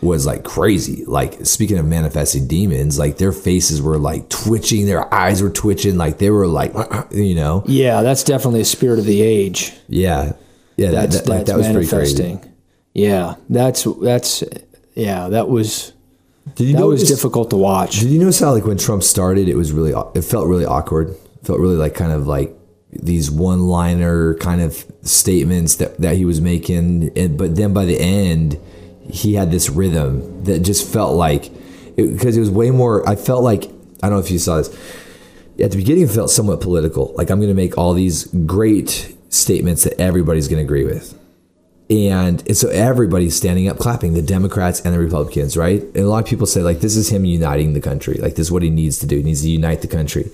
was like crazy. Like speaking of manifesting demons, like their faces were like twitching, their eyes were twitching, like they were like, <clears throat> you know, yeah, that's definitely a spirit of the age. yeah, yeah, that, That's that, that's that was pretty crazy. Yeah, that's that's yeah, that was Did you know that was difficult to watch. Did you notice how like when Trump started, it was really it felt really awkward. It felt really like kind of like these one liner kind of statements that that he was making, and but then by the end, he had this rhythm that just felt like because it, was way more. I felt like I don't know if you saw this at the beginning. It felt somewhat political. Like I'm going to make all these great statements that everybody's going to agree with and, and so everybody's standing up clapping the democrats and the republicans right? And a lot of people say like this is him uniting the country. Like this is what he needs to do. He needs to unite the country.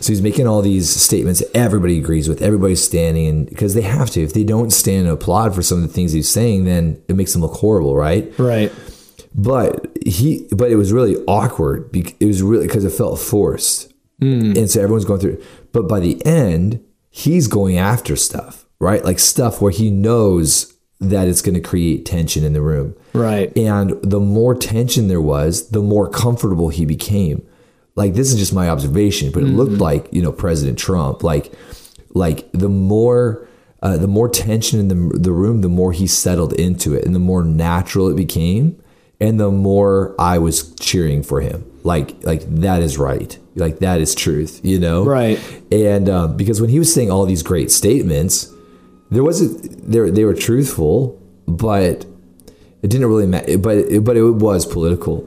So he's making all these statements everybody agrees with everybody's standing and because they have to. If they don't stand and applaud for some of the things he's saying then it makes them look horrible right? Right. but he but it was really awkward it was really because it felt forced. Mm. And so everyone's going through but by the end he's going after stuff right? Like stuff where he knows that it's going to create tension in the room. Right. and the more tension there was the more comfortable he became. Like this is just my observation but it looked like you know president trump. Like like the more uh, the more tension in the, the room the more he settled into it and the more natural it became and the more i was cheering for him. Like like that is right. Like that is truth you know? Right. and um, because when he was saying all these great statements there wasn't they they were truthful but it didn't really matter but it, but it was political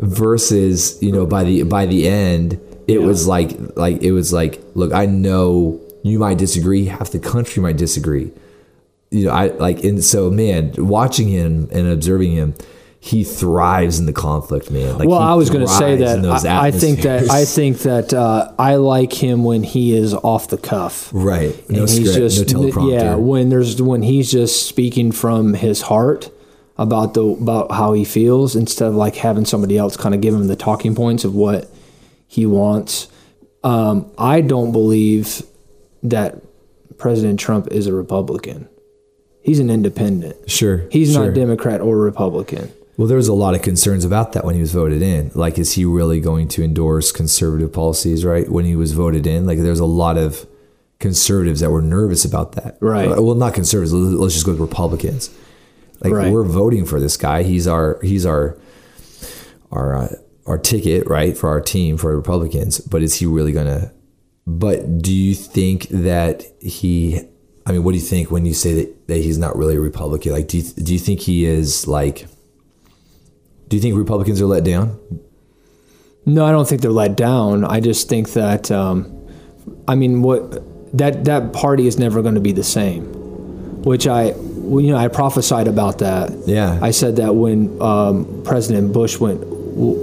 versus you know by the by the end it was like like it was like look i know you might disagree half the country might disagree. You know i like and so man watching him and observing him he thrives in the conflict man. Like Well, I was going to say that I, I think that I think that uh, I like him when he is off the cuff. right. No and he's script just no teleprompter. yeah when there's when he's just speaking from his heart about the about how he feels instead of like having somebody else kind of give him the talking points of what he wants. Um, i don't believe that president trump is a republican. He's an independent. Sure he's sure. not democrat or republican Well, there was a lot of concerns about that when he was voted in. Like, is he really going to endorse conservative policies, right? When he was voted in, like, there's a lot of conservatives that were nervous about that. Right. Uh, Well, not conservatives. let's- just go with Republicans. Like, Right. we're voting for this guy. He's our, he's our, our, uh, our ticket, right, for our team, for Republicans. But is he really going to, but do you think that he, I mean, what do you think when you say that, that he's not really a Republican? Like, do you, do you think he is like, do you think Republicans are let down? No, I don't think they're let down. I just think that, um, I mean, what that that party is never going to be the same. Which I, you know, I prophesied about that. Yeah. I said that when um, President Bush went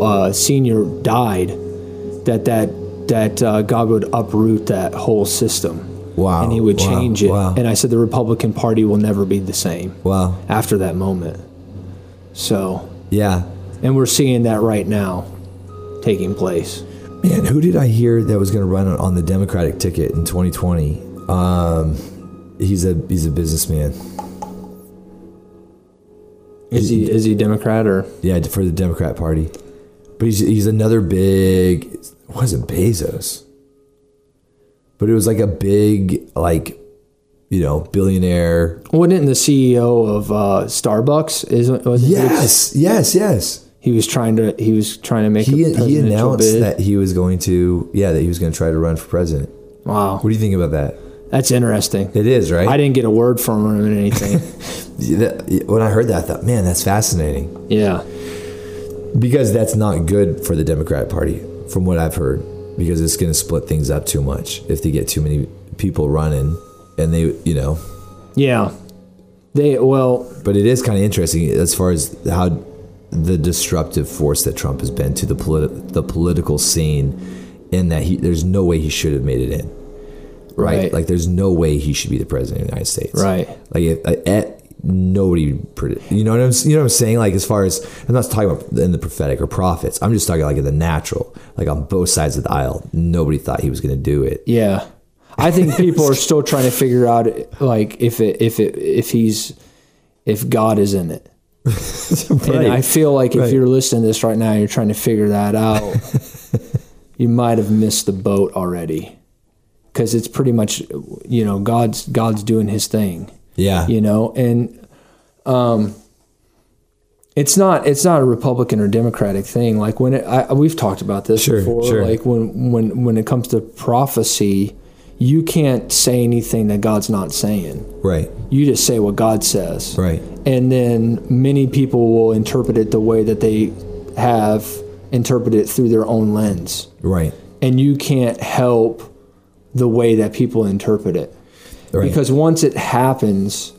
uh, senior died, that that that uh, God would uproot that whole system. Wow. And he would Wow. change it. Wow. And I said the Republican Party will never be the same Wow. after that moment. So, Yeah. And we're seeing that right now taking place. Man, who did I hear that was going to run on the Democratic ticket in 2020? Um, he's a he's a businessman. Is he is he Democrat or Yeah, for the Democrat Party. But he's he's another big. Wasn't Bezos, but it was like a big like, you know, billionaire. wasn't the CEO of uh, Starbucks? Is Yes, yes, yes. He was trying to he was trying to make He a he announced bid. that he was going to yeah that he was going to try to run for president. Wow, What do you think about that? that's interesting. It is right. I didn't get a word from him or anything. <laughs> When I heard that, I thought, man, that's fascinating yeah, because that's not good for the Democrat Party, from what I've heard. because it's going to split things up too much if they get too many people running and they, you know. Yeah. They well, but it is kind of interesting as far as how the disruptive force that Trump has been to the politi- the political scene in that he there's no way he should have made it in. Right? Right. Like there's no way he should be the president of the United States. Right. Like if, uh, eh, nobody you know what I'm you know what I'm saying like as far as I'm not talking about in the prophetic or prophets. I'm just talking like in the natural. Like on both sides of the aisle, nobody thought he was going to do it. yeah. I think people are still trying to figure out like if it if it if he's if God is in it. <laughs> And I feel like if you're listening to this right now, you're trying to figure that out. <laughs> you might have missed the boat already, because it's pretty much, you know, God's God's doing His thing, yeah. you know, and um, it's not it's not a Republican or Democratic thing. Like when it, I, we've talked about this Sure, before. sure. Like when when when it comes to prophecy, you can't say anything that God's not saying. Right. You just say what God says Right. and then many people will interpret it the way that they have interpreted it through their own lens Right. and you can't help the way that people interpret it Right. because once it happens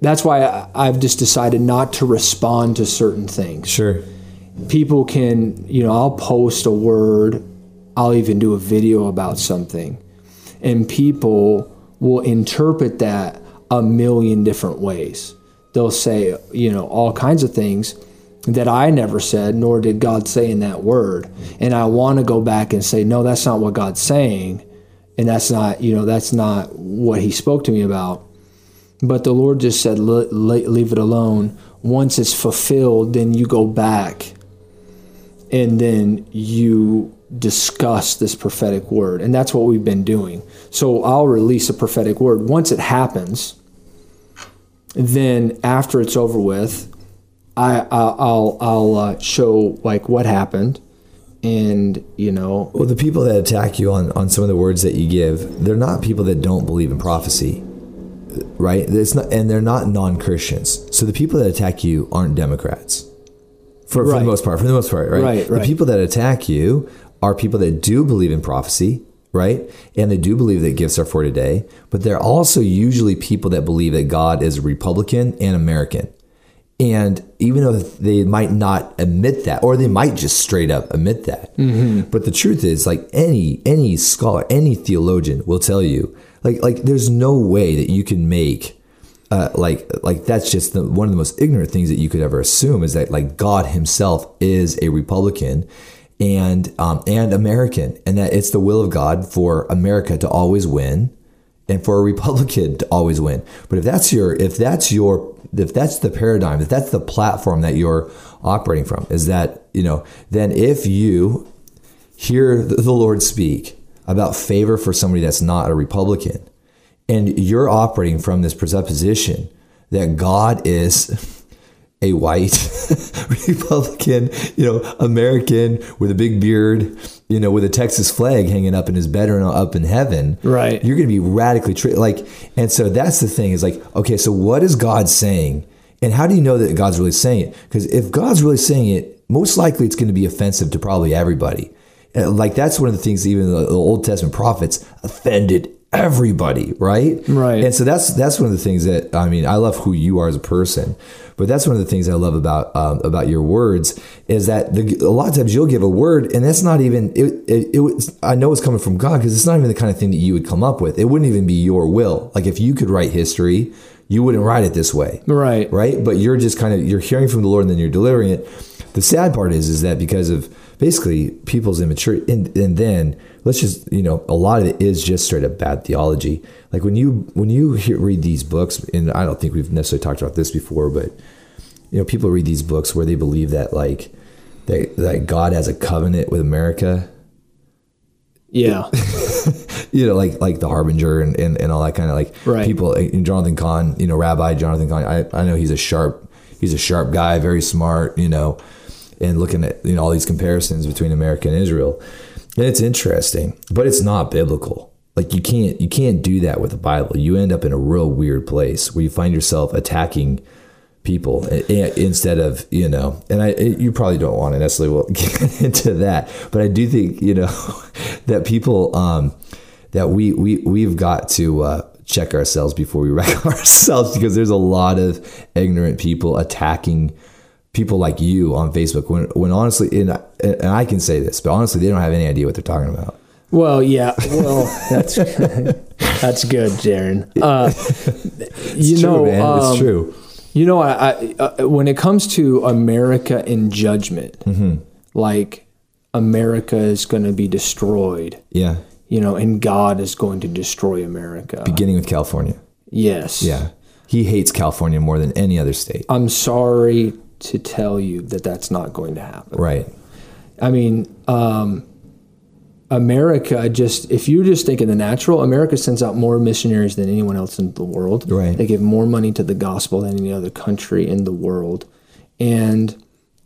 that's why i've just decided not to respond to certain things sure. people can you know i'll post a word i'll even do a video about something. And people will interpret that a million different ways. They'll say you know all kinds of things that i never said nor did god say in that word. And i want to go back and say no that's not what god's saying and that's not you know that's not what he spoke to me about. But the Lord just said, "Le- le- leave it alone. Once it's fulfilled, then you go back and then you discuss this prophetic word. And that's what we've been doing. So I'll release a prophetic word. Once it happens, then after it's over with, I, I'll I'll uh, show like what happened, and you know Well, the people that attack you on, on some of the words that you give, they're not people that don't believe in prophecy, right? It's not, and they're not non Christians. So the people that attack you aren't Democrats, for, for the most part. For the most part, right? Right, The right. people that attack you are people that do believe in prophecy, right? And they do believe that gifts are for today, but they're also usually people that believe that God is Republican and American. And even though they might not admit that, or they might just straight up admit that, but the truth is, like any any scholar, any theologian will tell you, like like there's no way that you can make, uh, like like that's just the, one of the most ignorant things that you could ever assume is that like God Himself is a Republican, and um, and American, and that it's the will of God for America to always win, and for a Republican to always win. But if that's your if that's your if that's the paradigm, if that's the platform that you're operating from, is that you know then if you hear the Lord speak about favor for somebody that's not a Republican, and you're operating from this presupposition that God is a white <laughs> Republican, you know, American with a big beard, you know, with a Texas flag hanging up in his bedroom up in heaven, Right. You're going to be radically tri- like, and so that's the thing is like, okay, so what is God saying, and how do you know that God's really saying it? Because if God's really saying it, most likely it's going to be offensive to probably everybody. Like that's one of the things even the Old Testament prophets offended everybody, right? Right. And so that's that's one of the things that I mean I love who you are as a person, but that's one of the things I love about um, about your words is that the, a lot of times you'll give a word and that's not even it. it, it was, I know it's coming from God because it's not even the kind of thing that you would come up with. It wouldn't even be your will. Like if you could write history, you wouldn't write it this way, Right. Right. But you're just kind of you're hearing from the Lord and then you're delivering it. The sad part is is that because of basically people's immaturity and, and then let's just you know a lot of it is just straight up bad theology like when you when you hear, read these books and i don't think we've necessarily talked about this before but you know people read these books where they believe that like that, that god has a covenant with america yeah <laughs> you know, like like the Harbinger and, and, and all that kind of like Right. people. And Jonathan Cahn, you know, Rabbi Jonathan Cahn. I, I know he's a sharp he's a sharp guy, very smart, you know, and looking at you know all these comparisons between America and Israel, it's interesting, but it's not biblical. Like you can't you can't do that with the Bible. You end up in a real weird place where you find yourself attacking people instead of you know and i you probably don't want to necessarily well <laughs> get into that but i do think you know <laughs> that people um that we we we've got to uh check ourselves before we <laughs> wreck ourselves because there's a lot of ignorant people attacking people like you on facebook when when honestly and, I- and i can say this but honestly they don't have any idea what they're talking about Well, yeah. Well, <laughs> that's that's good, Darren. Uh, you it's know, true man um, it's true You know, I, I uh, when it comes to America in judgment, Mm-hmm. like America is going to be destroyed. yeah You know, and God is going to destroy America. beginning with california yes. yeah he hates california more than any other state I'm sorry to tell you that that's not going to happen. right I mean, um, America just if you're just thinking the natural, America sends out more missionaries than anyone else in the world. Right. They give more money to the gospel than any other country in the world, and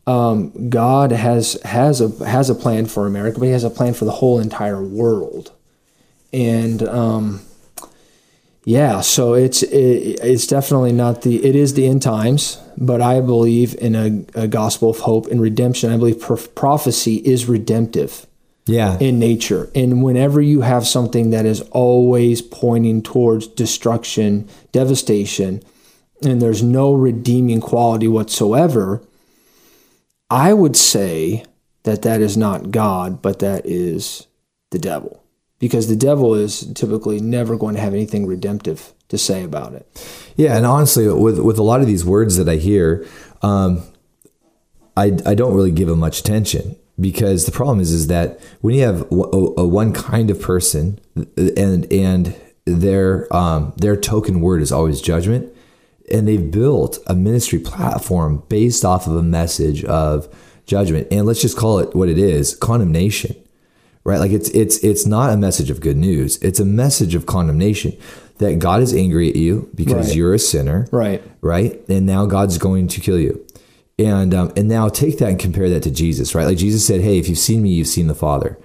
um, God has has a has a plan for America, but He has a plan for the whole entire world, and. Um, yeah, so it's it, it's definitely not the it is the end times, but I believe in a, a gospel of hope and redemption. I believe prof- prophecy is redemptive yeah in nature, and whenever you have something that is always pointing towards destruction, devastation, and there's no redeeming quality whatsoever, I would say that that is not God, but that is the devil. Because the devil is typically never going to have anything redemptive to say about it. Yeah, and honestly, with with a lot of these words that I hear, um, I I don't really give them much attention. Because the problem is is that when you have a, a one kind of person and and their um, their token word is always judgment, and they've built a ministry platform based off of a message of judgment, and let's just call it what it is: condemnation right? Like it's it's it's not a message of good news. It's a message of condemnation that god is angry at you because Right. you're a sinner Right. right? And now god's going to kill you. And um, and now take that and compare that to jesus right? Like jesus said hey if you've seen me you've seen the father.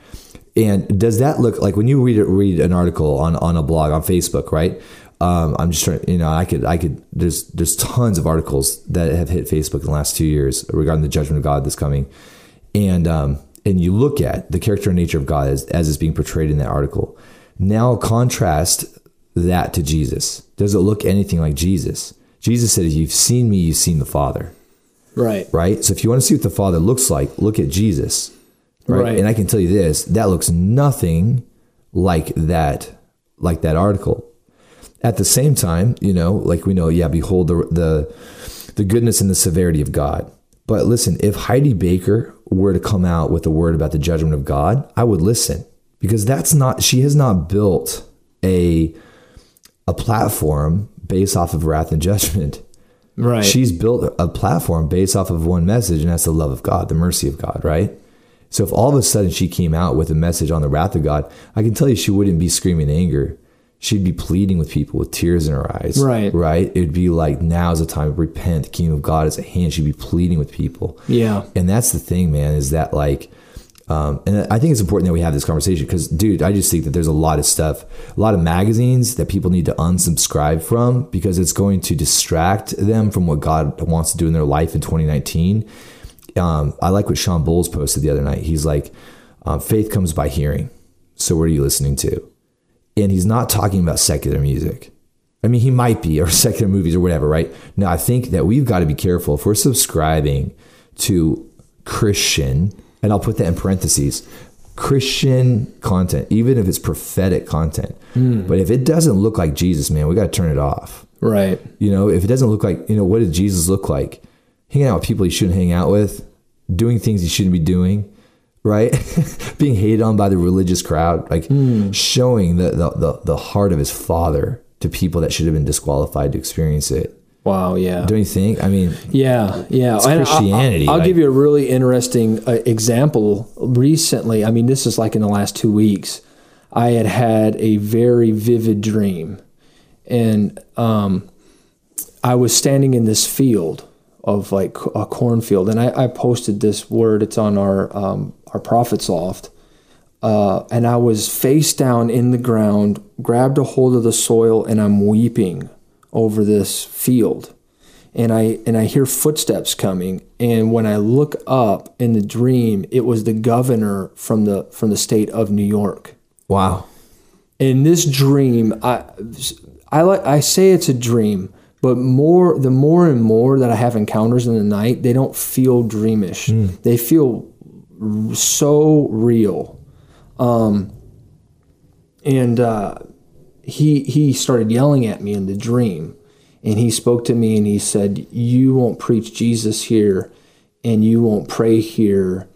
And does that look like when you read it, read an article on on a blog on facebook right? Um, I'm just trying, you know, I could, I could. There's, there's tons of articles that have hit Facebook in the last two years regarding the judgment of God that's coming, and um, and you look at the character and nature of God as, as is being portrayed in that article. Now contrast that to Jesus. Does it look anything like Jesus? Jesus said, "If you've seen me, you've seen the Father." Right. Right. So if you want to see what the Father looks like, look at Jesus. Right. Right. And I can tell you this: that looks nothing like that, like that article. At the same time, you know, like we know, yeah, behold the the the goodness and the severity of God. But listen, if Heidi Baker were to come out with a word about the judgment of God, I would listen because that's not she has not built a a platform based off of wrath and judgment. Right. She's built a platform based off of one message, and that's the love of God, the mercy of God, right? So if all of a sudden she came out with a message on the wrath of God, I can tell you she wouldn't be screaming anger. She'd be pleading with people with tears in her eyes. Right. Right. It'd be like, now's the time to repent. The kingdom of God is at hand. She'd be pleading with people. yeah. And that's the thing, man, is that like, um, and I think it's important that we have this conversation because, dude, I just think that there's a lot of stuff, a lot of magazines that people need to unsubscribe from because it's going to distract them from what God wants to do in their life in 2019. Um, I like what Shawn Bolz posted the other night. He's like, um, faith comes by hearing. So what are you listening to? And he's not talking about secular music. I mean, he might be, or <laughs> secular movies or whatever, right? Now, I think that we've got to be careful if we're subscribing to Christian, and I'll put that in parentheses, Christian content, even if it's prophetic content. Hmm. But if it doesn't look like Jesus, man, we got to turn it off. Right. You know, if it doesn't look like, you know, what did Jesus look like? Hanging out with people he shouldn't hang out with, doing things he shouldn't be doing, right? <laughs> Being hated on by the religious crowd, like showing the, the, the, the heart of his father to people that should have been disqualified to experience it. Wow. Yeah. Don't you think? I mean, Yeah, yeah. I- Christianity, I'll, like- give you a really interesting uh, example. Recently, I mean, this is like in the last two weeks. I had had a very vivid dream, and um, I was standing in this field of like a cornfield, and I, I posted this word. It's on our um, our prophets loft, uh, and I was face down in the ground, grabbed a hold of the soil, and I'm weeping over this field and I and I hear footsteps coming. And when I look up in the dream, it was the governor from the from the state of New York. Wow. In this dream, I I like I say it's a dream, but more the more and more that I have encounters in the night, they don't feel dreamish. They feel r- so real. Um, and uh, he he started yelling at me in the dream, and he spoke to me and he said, "You won't preach Jesus here, and you won't pray here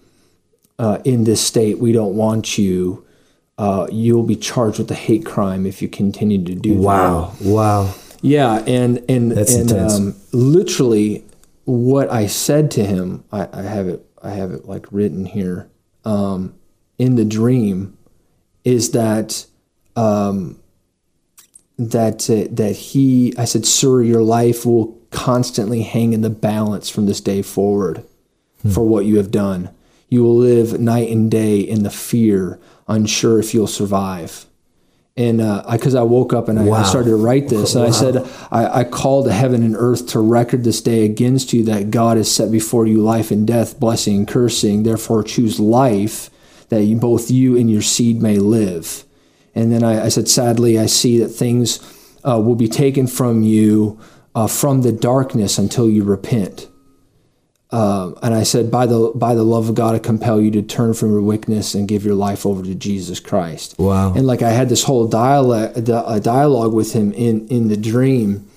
uh, in this state. We don't want you." Uh, you'll be charged with a hate crime if you continue to do that. Wow. Wow. Yeah, and and That's and um, literally, what I said to him, I, I have it, I have it like written here, um, in the dream, is that, um, that uh, that he, I said, sir, your life will constantly hang in the balance from this day forward, for what you have done. You will live night and day in the fear, unsure if you'll survive and because I, woke up and I, I started to write this, and I said, I, I call to heaven and earth to record this day against you that God has set before you life and death, blessing and cursing. Therefore, choose life that you, both you and your seed may live. And then I, I said, sadly, I see that things uh, will be taken from you uh, from the darkness until you repent. Um, and I said, by the by the love of God, I compel you to turn from your wickedness and give your life over to Jesus Christ. Wow. And like I had this whole dialogue, a dialogue with him in in the dream,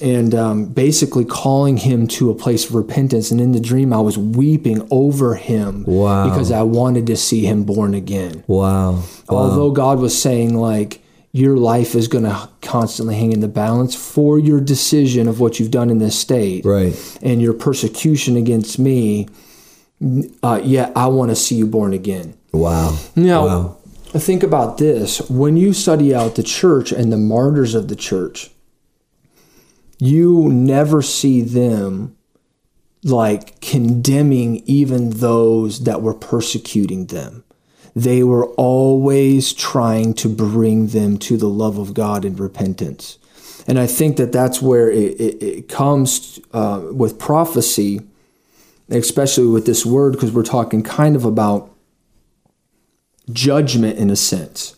and um, basically calling him to a place of repentance. And in the dream, I was weeping over him Wow. because I wanted to see him born again. Wow. Wow. Although God was saying like your life is going to constantly hang in the balance for your decision of what you've done in this state Right. and your persecution against me, uh, yeah, I want to see you born again. Wow. Now, Wow. think about this. When you study out the church and the martyrs of the church, you never see them like condemning even those that were persecuting them. They were always trying to bring them to the love of God and repentance. And I think that that's where it, it, it comes uh, with prophecy, especially with this word, because we're talking kind of about judgment in a sense.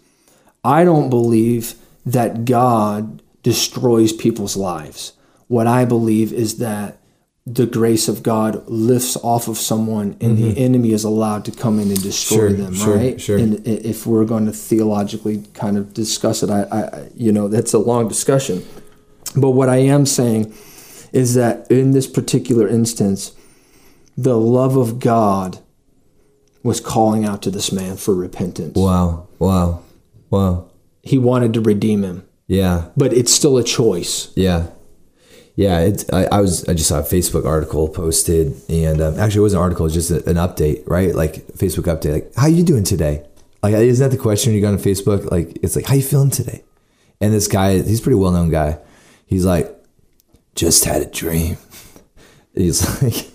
I don't believe that God destroys people's lives. What I believe is that the grace of God lifts off of someone and the enemy is allowed to come in and destroy Mm-hmm. Sure, them, sure, right? sure. And if we're going to theologically kind of discuss it, I, I, you know, that's a long discussion. But what I am saying is that in this particular instance, the love of God was calling out to this man for repentance. Wow. Wow. Wow. He wanted to redeem him, Yeah. but it's still a choice. Yeah. Yeah, it's, I, I was I just saw a Facebook article posted, and um, actually it wasn't an article, it was just a, an update, right? Like Facebook update, like how you doing today? Like isn't that the question you go on Facebook? Like it's like how you feeling today? And this guy, he's a pretty well known guy. He's like, just had a dream. <laughs> He's like,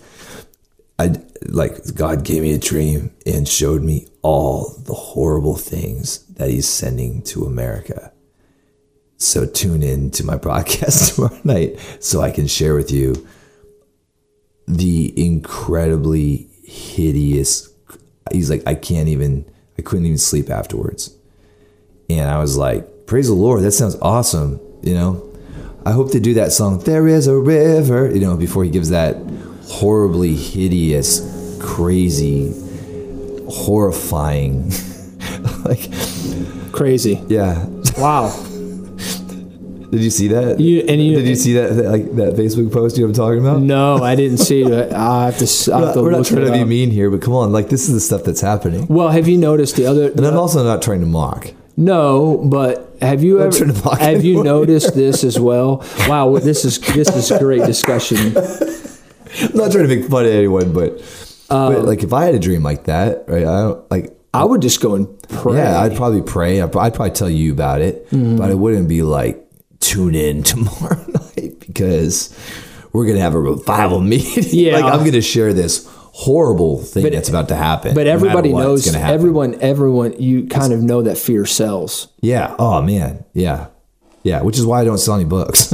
I like God gave me a dream and showed me all the horrible things that He's sending to America. So tune in to my <laughs> broadcast tomorrow night so I can share with you the incredibly hideous. He's like, I can't even, I couldn't even sleep afterwards. And I was like, praise the Lord, that sounds awesome. You know, I hope to do that song, There is a River, you know, before he gives that horribly hideous, crazy, horrifying, <laughs> like, Crazy. yeah. Wow. <laughs> Did you see that? You- and you- did you see that, that like that Facebook post you know I'm talking about? No, I didn't see it. I have to. I We're have not, to we're not look trying it to be mean here, but come on, like this is the stuff that's happening. Well, have you noticed the other? And I'm also not trying to mock. No, but have you ever trying to mock have you noticed this as well? Wow, this is this is great discussion. I'm <laughs> not trying to make fun of anyone, but, Um, but like if I had a dream like that, right? I don't like. I would just go and pray. Yeah, I'd probably pray. I'd, I'd probably tell you about it, Mm-hmm. but I wouldn't be like tune in <laughs> tomorrow night because we're gonna have a revival <laughs> meeting. <laughs> Yeah. like I'm gonna share this horrible thing that's about to happen. but no everybody what, knows. Everyone, everyone, you kind of know that fear sells. Yeah. Oh man. Yeah. Yeah. Which is why I don't sell any books.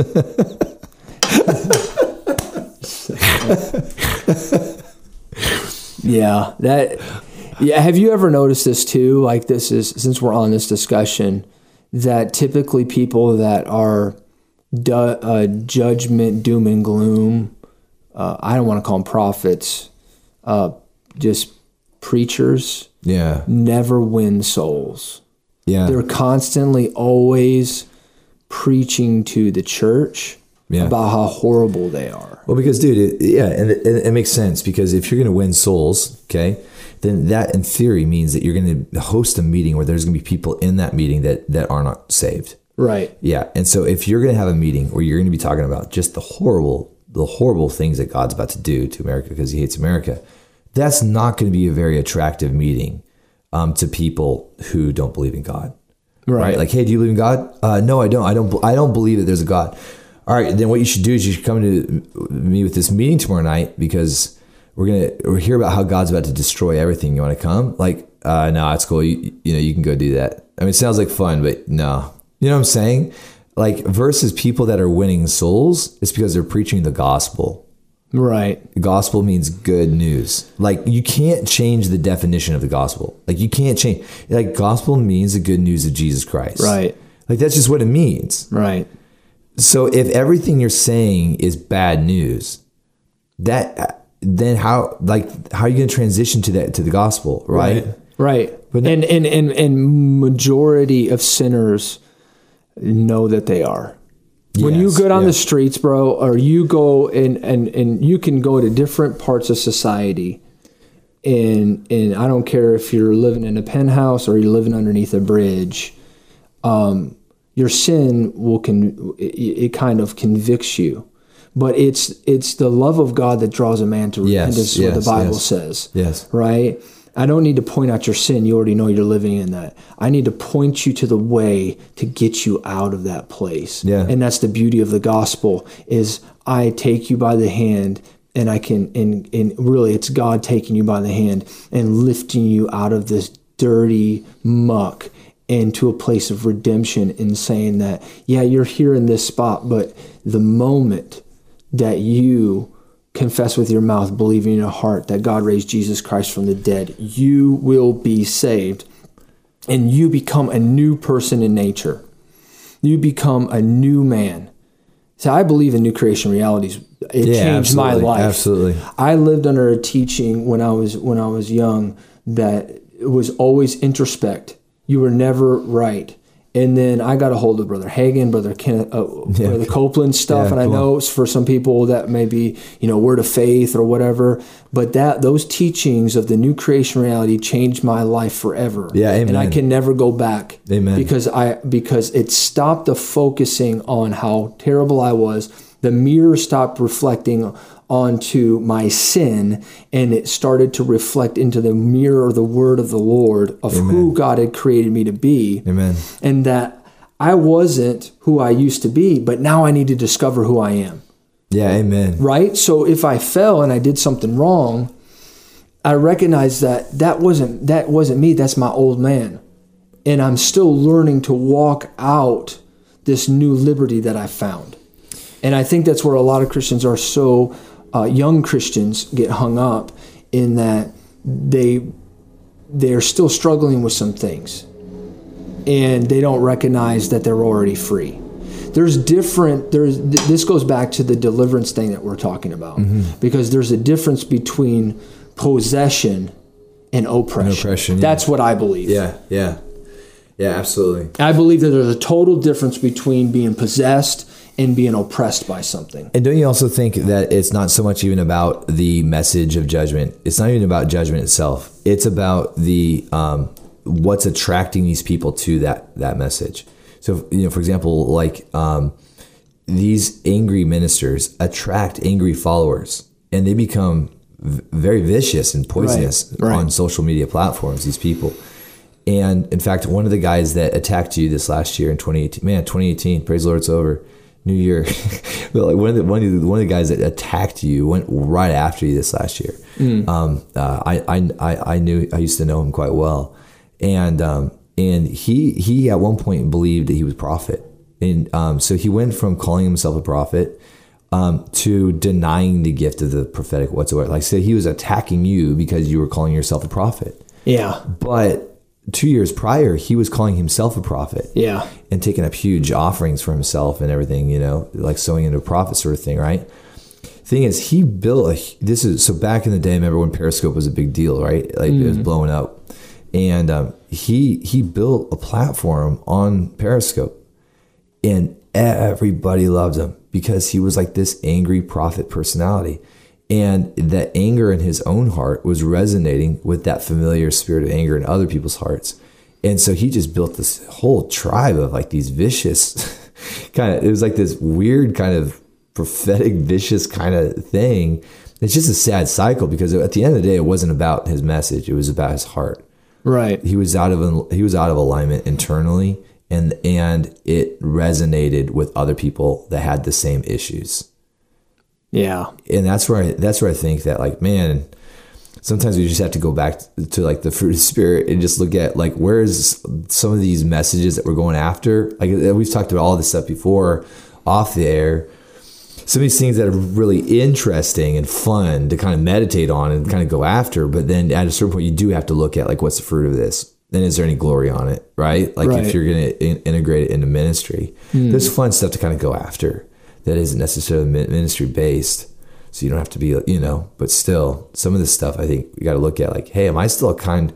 yeah, that. Yeah, have you ever noticed this too? Like this is since we're on this discussion, that typically people that are du- uh, judgment, doom and gloom. Uh, I don't want to call them prophets, uh, just preachers. Yeah. Never win souls. Yeah. They're constantly always preaching to the church Yeah. about how horrible they are. Well, because dude, it, yeah, and it, it makes sense because if you're going to win souls, okay, then that in theory means that you're going to host a meeting where there's going to be people in that meeting that that are not saved. Right. Yeah, and so if you're going to have a meeting where you're going to be talking about just the horrible, the horrible things that God's about to do to America because He hates America, that's not going to be a very attractive meeting um, to people who don't believe in God. Right. Like, hey, do you believe in God? Uh, no, I don't. I don't. I don't believe that there's a God. All right, then what you should do is you should come to me with this meeting tomorrow night because we're gonna we're hear about how God's about to destroy everything. You want to come? Like, uh, no, it's cool. You, you know, you can go do that. I mean, it sounds like fun, but no. You know what I'm saying? Like versus people that are winning souls, it's because they're preaching the gospel. Right. The gospel means good news. Like you can't change the definition of the gospel. Like you can't change. Like gospel means the good news of Jesus Christ. Right. Like that's just what it means. Right. So if everything you're saying is bad news, that then how like how are you going to transition to that to the gospel, right? Right. But- and, and and and majority of sinners know that they are. when you Yes, go down yeah. the streets, bro, or you go and and and you can go to different parts of society and and I don't care if you're living in a penthouse or you're living underneath a bridge, um, your sin will con it, it kind of convicts you. But it's it's the love of God that draws a man to Yes, repentance, is what the Bible yes. says Yes. right? I don't need to point out your sin. You already know you're living in that. I need to point you to the way to get you out of that place. Yeah. And that's the beauty of the gospel is I take you by the hand and I can and and really it's God taking you by the hand and lifting you out of this dirty muck into a place of redemption and saying that yeah, you're here in this spot, but the moment that you confess with your mouth, believing in your heart that God raised Jesus Christ from the dead, you will be saved and you become a new person in nature. You become a new man. So I believe in new creation realities. It Yeah, changed my life. absolutely. I lived under a teaching when I was when I was young that it was always introspect. You were never right. And then I got a hold of Brother Hagin, Brother Kenneth, uh, Brother Copeland stuff, Yeah, and I know it's for some people that may be you know word of faith or whatever. But that those teachings of the new creation reality changed my life forever. Yeah, And I can never go back. Amen. Because I because it stopped the focusing on how terrible I was. The mirror stopped reflecting onto my sin and it started to reflect into the mirror the word of the Lord of who God had created me to be. Amen. And that I wasn't who I used to be, but now I need to discover who I am Yeah, amen. right? So if I fell and I did something wrong, I recognize that that wasn't that wasn't me. That's my old man, and I'm still learning to walk out this new liberty that I found. And I think that's where a lot of Christians are so uh, young Christians get hung up in that they they're still struggling with some things and they don't recognize that they're already free. There's different. There's th- this goes back to the deliverance thing that we're talking about because there's a difference between possession and oppression. oppression, yeah. That's what I believe. Yeah, yeah, yeah, absolutely. I believe that there's a total difference between being possessed and being oppressed by something. And don't you also think that it's not so much even about the message of judgment? It's not even about judgment itself. It's about the um, what's attracting these people to that that message. So you know, for example, like um, these angry ministers attract angry followers, and they become v- very vicious and poisonous Right, right. on social media platforms. These people. And in fact, one of the guys that attacked you this last year in 2018, man, 2018, praise the Lord, it's over. New year. <laughs> Like one of the one of the, one of the guys that attacked you went right after you this last year. Um, uh, I, I I knew I used to know him quite well, and um, and he he at one point believed that he was a prophet, and um, so he went from calling himself a prophet um, to denying the gift of the prophetic whatsoever. Like, say he was attacking you because you were calling yourself a prophet. Yeah. But two years prior, he was calling himself a prophet. Yeah. And taking up huge offerings for himself and everything, you know, like sowing into a prophet sort of thing, right? Thing is, he built a. This is so back in the day. Remember when Periscope was a big deal, right? Like mm. it was blowing up, and um, he he built a platform on Periscope, and everybody loved him because he was like this angry prophet personality. And that anger in his own heart was resonating with that familiar spirit of anger in other people's hearts. And so he just built this whole tribe of like these vicious <laughs> kind of, it was like this weird kind of prophetic, vicious kind of thing. It's just a sad cycle because at the end of the day, it wasn't about his message. It was about his heart. Right. He was out of, he was out of alignment internally and, and it resonated with other people that had the same issues. Yeah. And that's where I, that's where I think that like, man, sometimes we just have to go back to like the fruit of spirit and just look at like where's some of these messages that we're going after. Like uh, we've talked about all this stuff before off the air. Some of these things that are really interesting and fun to kind of meditate on and kind of go after, but then at a certain point you do have to look at like what's the fruit of this then is there any glory on it right like right. if you're going to in- integrate it into ministry mm. there's fun stuff to kind of go after that isn't necessarily ministry based. So you don't have to be, you know, but still, some of this stuff I think you got to look at like, hey, am I still a kind?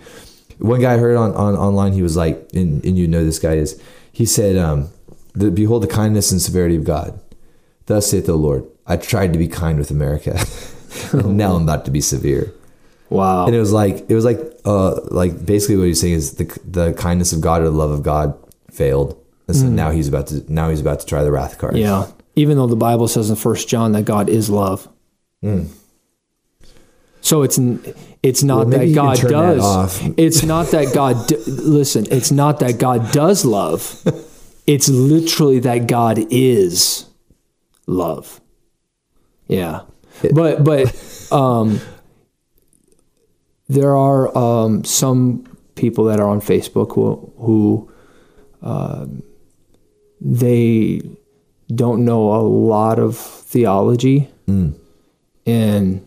One guy I heard on, on online, he was like, and, and you know this guy is, he said, um, the, behold the kindness and severity of God. Thus saith the Lord, I tried to be kind with America. <laughs> now I'm about to be severe. Wow. And it was like, it was like, uh, like basically what he's saying is the, the kindness of God or the love of God failed. And so mm. now he's about to, now he's about to try the wrath card. Yeah even though the Bible says in First John that God is love. Mm. So it's it's not well, that God does. That it's not that God. Do, listen, it's not that God does love. <laughs> It's literally that God is love. Yeah, but but um, there are um, some people that are on Facebook who who uh, they don't know a lot of theology. Mm. And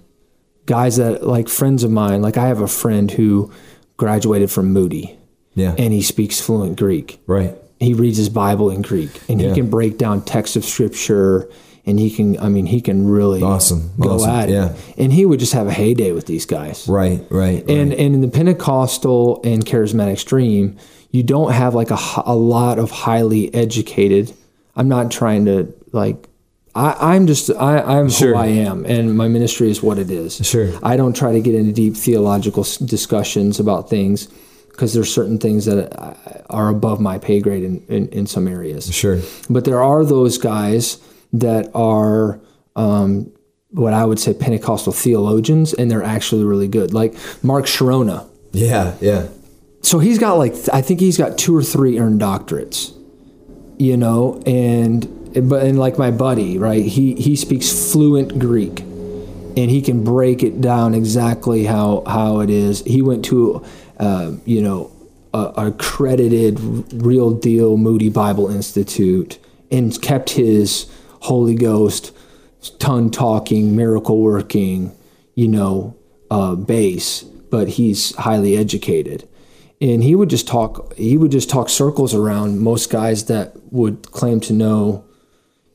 guys that like friends of mine, like I have a friend who graduated from Moody. Yeah. And he speaks fluent Greek. Right. He reads his Bible in Greek and yeah. he can break down texts of scripture and he can I mean he can really awesome go awesome. at it. Yeah. And he would just have a heyday with these guys. Right, right. right. And and in the Pentecostal and charismatic stream, you don't have like a, a lot of highly educated I'm not trying to like I, am just I, I'm sure. who I am, and my ministry is what it is. Sure. I don't try to get into deep theological discussions about things because there's certain things that are above my pay grade in, in, in, some areas. Sure. But there are those guys that are um, what I would say Pentecostal theologians, and they're actually really good. Like Mark Chironna. Yeah, yeah. So he's got like I think he's got two or three earned doctorates you know, and but and like my buddy, right? He he speaks fluent Greek, and he can break it down exactly how how it is. He went to, uh, you know, a, accredited, real deal Moody Bible Institute, and kept his Holy Ghost, tongue talking, miracle working, you know, uh, base. But he's highly educated and he would just talk he would just talk circles around most guys that would claim to know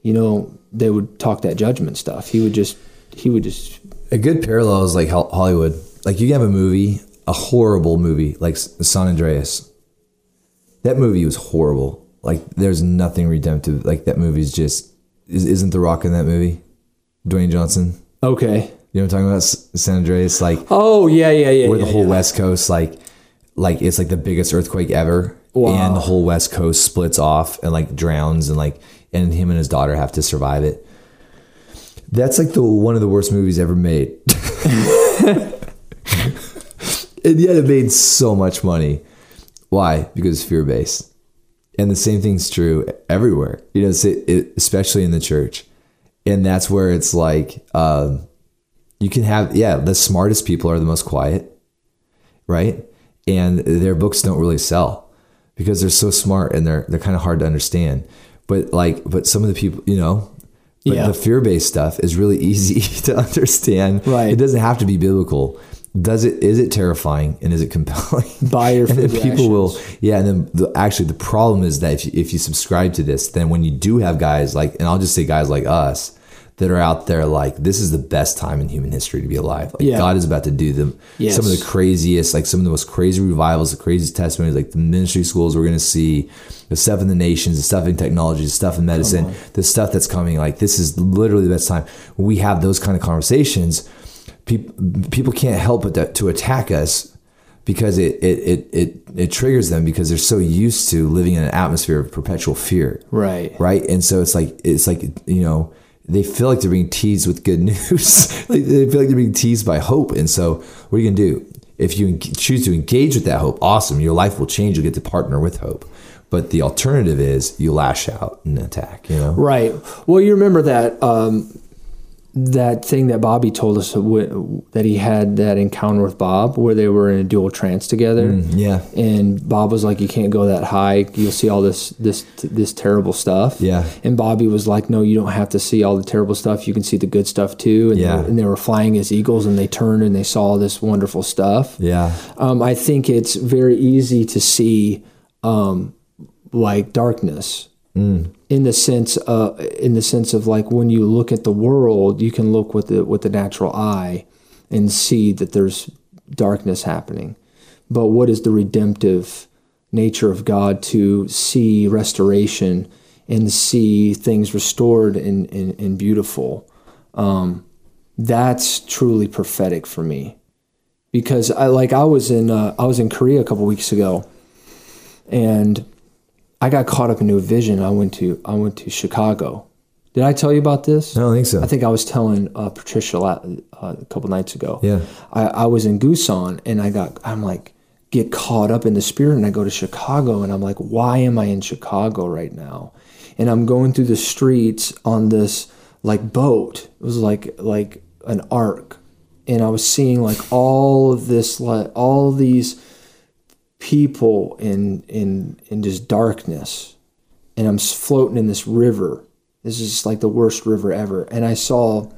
you know they would talk that judgment stuff. He would just he would just a good parallel is like hollywood. Like you have a movie a horrible movie like san andreas. That movie was horrible. Like there's nothing redemptive. Like that movie's just isn't the rock in that movie? Dwayne johnson. Okay. You know what i'm talking about? San andreas like oh yeah yeah yeah where yeah, the whole yeah. west coast like like it's like the biggest earthquake ever wow. and the whole west coast splits off and like drowns and like and him and his daughter have to survive it. That's like the one of the worst movies ever made. <laughs> And yet it made so much money. Why? Because it's fear based and the same thing's true everywhere you know especially in the church. And that's where it's like um, you can have yeah the smartest people are the most quiet right? And their books don't really sell because they're so smart and they're they're kind of hard to understand. But like, but some of the people, you know, But Yeah. the fear based stuff is really <laughs> easy to understand. Right. It doesn't have to be biblical. Does it? Is it terrifying and is it compelling? <laughs> Buy your and then people will. Yeah, and then the, actually the problem is that if you, if you subscribe to this, then when you do have guys like, and I'll just say guys like us that are out there like this is the best time in human history to be alive. Like Yeah. God is about to do them Yes. some of the craziest, like some of the most crazy revivals, the craziest testimonies, like the ministry schools we're going to see, the stuff in the nations, the stuff in technology, the stuff in medicine, the stuff that's coming. Like this is literally the best time. When we have those kind of conversations, people people can't help but to, to attack us because it, it it it it triggers them because they're so used to living in an atmosphere of perpetual fear Right. right? And so it's like it's like you know they feel like they're being teased with good <laughs> news. like they feel like they're being teased by hope. And so what are you gonna do if you choose to engage with that hope? Awesome, your life will change. You'll get to partner with hope. But the alternative is you lash out and attack. You know, Right. Well, you remember that um, that thing that Bobby told us that he had that encounter with Bob where they were in a dual trance together. yeah, And Bob was like, "You can't go that high. You'll see all this this this terrible stuff." Yeah. And Bobby was like, "No, you don't have to see all the terrible stuff. You can see the good stuff too." And, Yeah. they, and they were flying as eagles, and they turned and they saw this wonderful stuff. yeah, Um, I think it's very easy to see um, like darkness in the sense uh, in the sense of like when you look at the world, you can look with the with the natural eye and see that there's darkness happening. But what is the redemptive nature of God to see restoration and see things restored and, and, and beautiful? Um, that's truly prophetic for me because I like I was in uh, I was in Korea a couple weeks ago, and I got caught up into a vision. I went to I went to Chicago. Did I tell you about this? I don't think so. I think I was telling uh, Patricia la- uh, a couple nights ago. Yeah. I, I was in Gusan and I got I'm like get caught up in the spirit and I go to Chicago and I'm like why am I in Chicago right now? And I'm going through the streets on this like boat. It was like like an ark and I was seeing like all of this like all these people in in in just darkness and I'm floating in this river. This is like the worst river ever. And I saw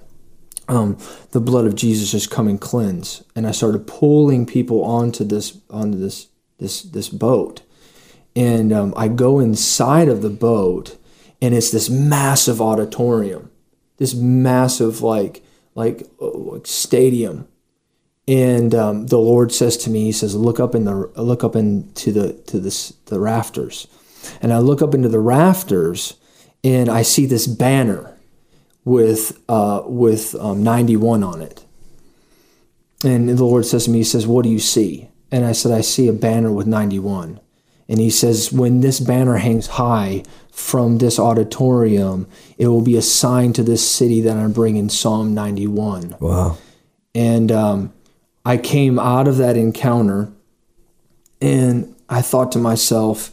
um, the blood of Jesus just come and cleanse. And I started pulling people onto this onto this this this boat. And um, I go inside of the boat, and it's this massive auditorium, this massive like like, uh, like stadium. And um, the Lord says to me, He says, "Look up in the look up into the to this the rafters." And I look up into the rafters, and I see this banner with uh, with um, 91 on it. And the Lord says to me, He says, What do you see? And I said, I see a banner with 91. And He says, When this banner hangs high from this auditorium, it will be a sign to this city that I'm bringing Psalm 91. wow. And um, I came out of that encounter and I thought to myself,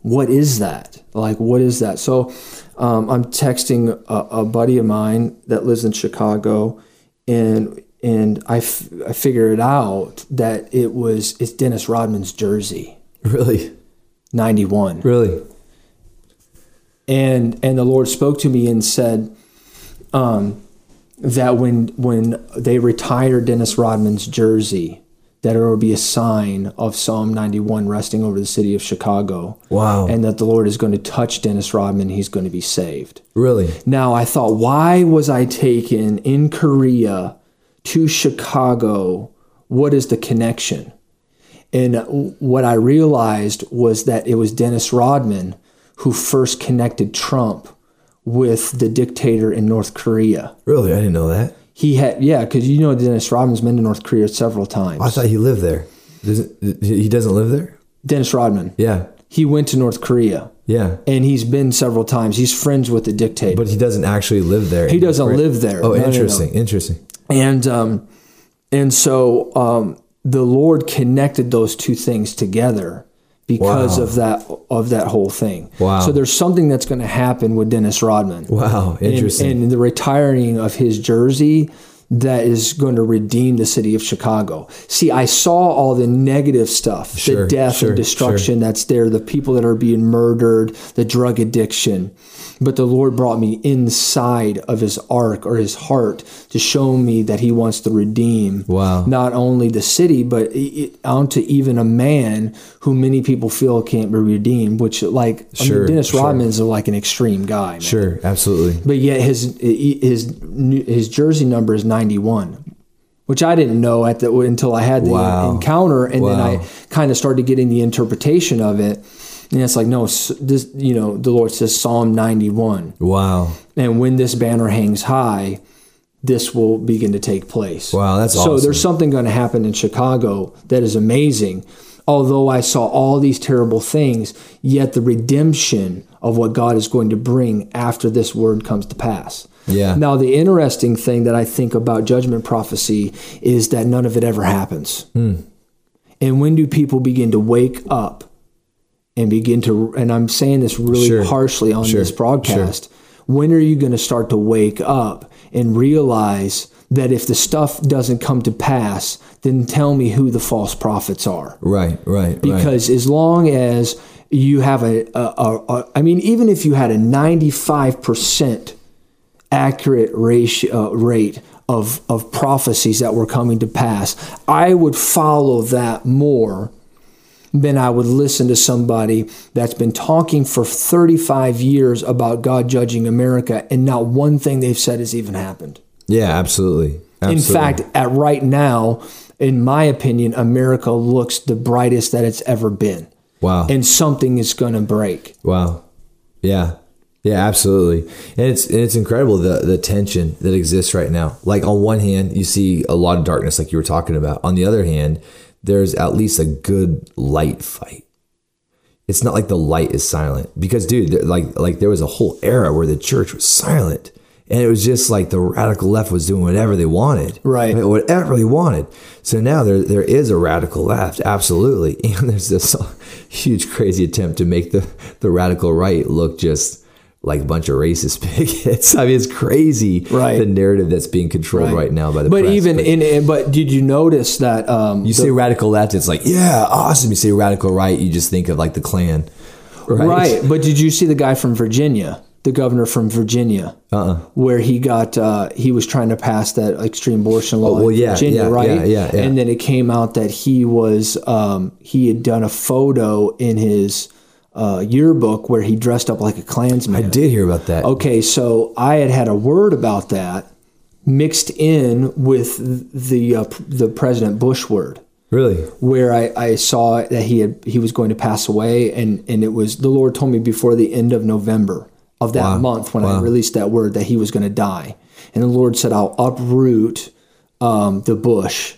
what is that? Like, what is that? So um, I'm texting a, a buddy of mine that lives in Chicago, and and I, f- I figured out that it was it's Dennis Rodman's jersey, Really, 91 really. and and the Lord spoke to me and said um, that when when they retire Dennis Rodman's jersey, that it will be a sign of Psalm 91 resting over the city of Chicago. Wow. And that the Lord is going to touch Dennis Rodman, he's going to be saved. Really? Now I thought, why was I taken in Korea to Chicago? What is the connection? And what I realized was that it was Dennis Rodman who first connected Trump with the dictator in North Korea. Really? I didn't know that. He had, yeah, because you know Dennis Rodman's been to North Korea several times. I thought he lived there. Doesn't he doesn't live there? Dennis Rodman, Yeah. he went to North Korea Yeah. and he's been several times. He's friends with the dictator. But he doesn't actually live there. he doesn't live there. Oh, No, no, no. interesting. Interesting. and um, and so um, the Lord connected those two things together because Wow. of that of that whole thing. Wow. So there's something that's going to happen with Dennis Rodman. Wow. And- Interesting. And, the retiring of his jersey, that is going to redeem the city of Chicago. See, I saw all the negative stuff, Sure, the death sure, and destruction that's there, the people that are being murdered, the drug addiction. But the Lord brought me inside of his ark or his heart to show me that he wants to redeem Wow. not only the city, but i- i- onto even a man who many people feel can't be redeemed, which, like, I Sure, mean, Dennis sure. Rodman's is like an extreme guy. Man. Sure, absolutely. But yet his his his jersey number is 91, which I didn't know at the until I had the Wow. encounter, and then I kind of started getting the interpretation of it. And it's like, no, this you know, the Lord says Psalm 91, Wow. and when this banner hangs high, this will begin to take place. Wow, that's so awesome. there's something going to happen in Chicago that is amazing. Although I saw all these terrible things, yet the redemption of what God is going to bring after this word comes to pass. Yeah. Now, the interesting thing that I think about judgment prophecy is that none of it ever happens. Hmm. And when do people begin to wake up and begin to, and I'm saying this really Sure. harshly on Sure. this broadcast, when are you going to start to wake up and realize that if the stuff doesn't come to pass, then tell me who the false prophets are? Right, right, right. because as long as you have a, a, a, a I mean, even if you had a 95% accurate ratio, uh, rate of, of prophecies that were coming to pass, I would follow that more than I would listen to somebody that's been talking for 35 years about God judging America and not one thing they've said has even happened. Yeah, absolutely. In fact, at right now, in my opinion, America looks the brightest that it's ever been. wow. And something is going to break. Wow. Yeah. Yeah, absolutely. And it's and it's incredible the the tension that exists right now. Like on one hand, you see a lot of darkness like you were talking about. On the other hand, there's at least a good light fight. It's not like the light is silent because dude, like like there was a whole era where the church was silent. And it was just like the radical left was doing whatever they wanted. Right. I mean, whatever they wanted. So now there there is a radical left, absolutely. <laughs> And there's this <laughs> huge crazy attempt to make the, the radical right look just like a bunch of racist <laughs> bigots. I mean, it's crazy Right. the narrative that's being controlled right, now by the But press. even But in, in but did you notice that um you say radical left, it's like, yeah, awesome. You say radical right, you just think of like the Klan. Right. right. But did you see the guy from Virginia, the governor from Virginia, Uh-uh. where he got uh, he was trying to pass that extreme abortion law well, in yeah, Virginia, yeah, right? yeah, yeah, yeah. And then it came out that he was um, he had done a photo in his uh, yearbook where he dressed up like a Klansman. I did hear about that. Okay, so I had had a word about that mixed in with the uh, the President Bush word, Really? where I, I saw that he had he was going to pass away, and and it was the Lord told me before the end of November of that Wow. month when I released that word that he was going to die, and the Lord said I'll uproot um, the bush,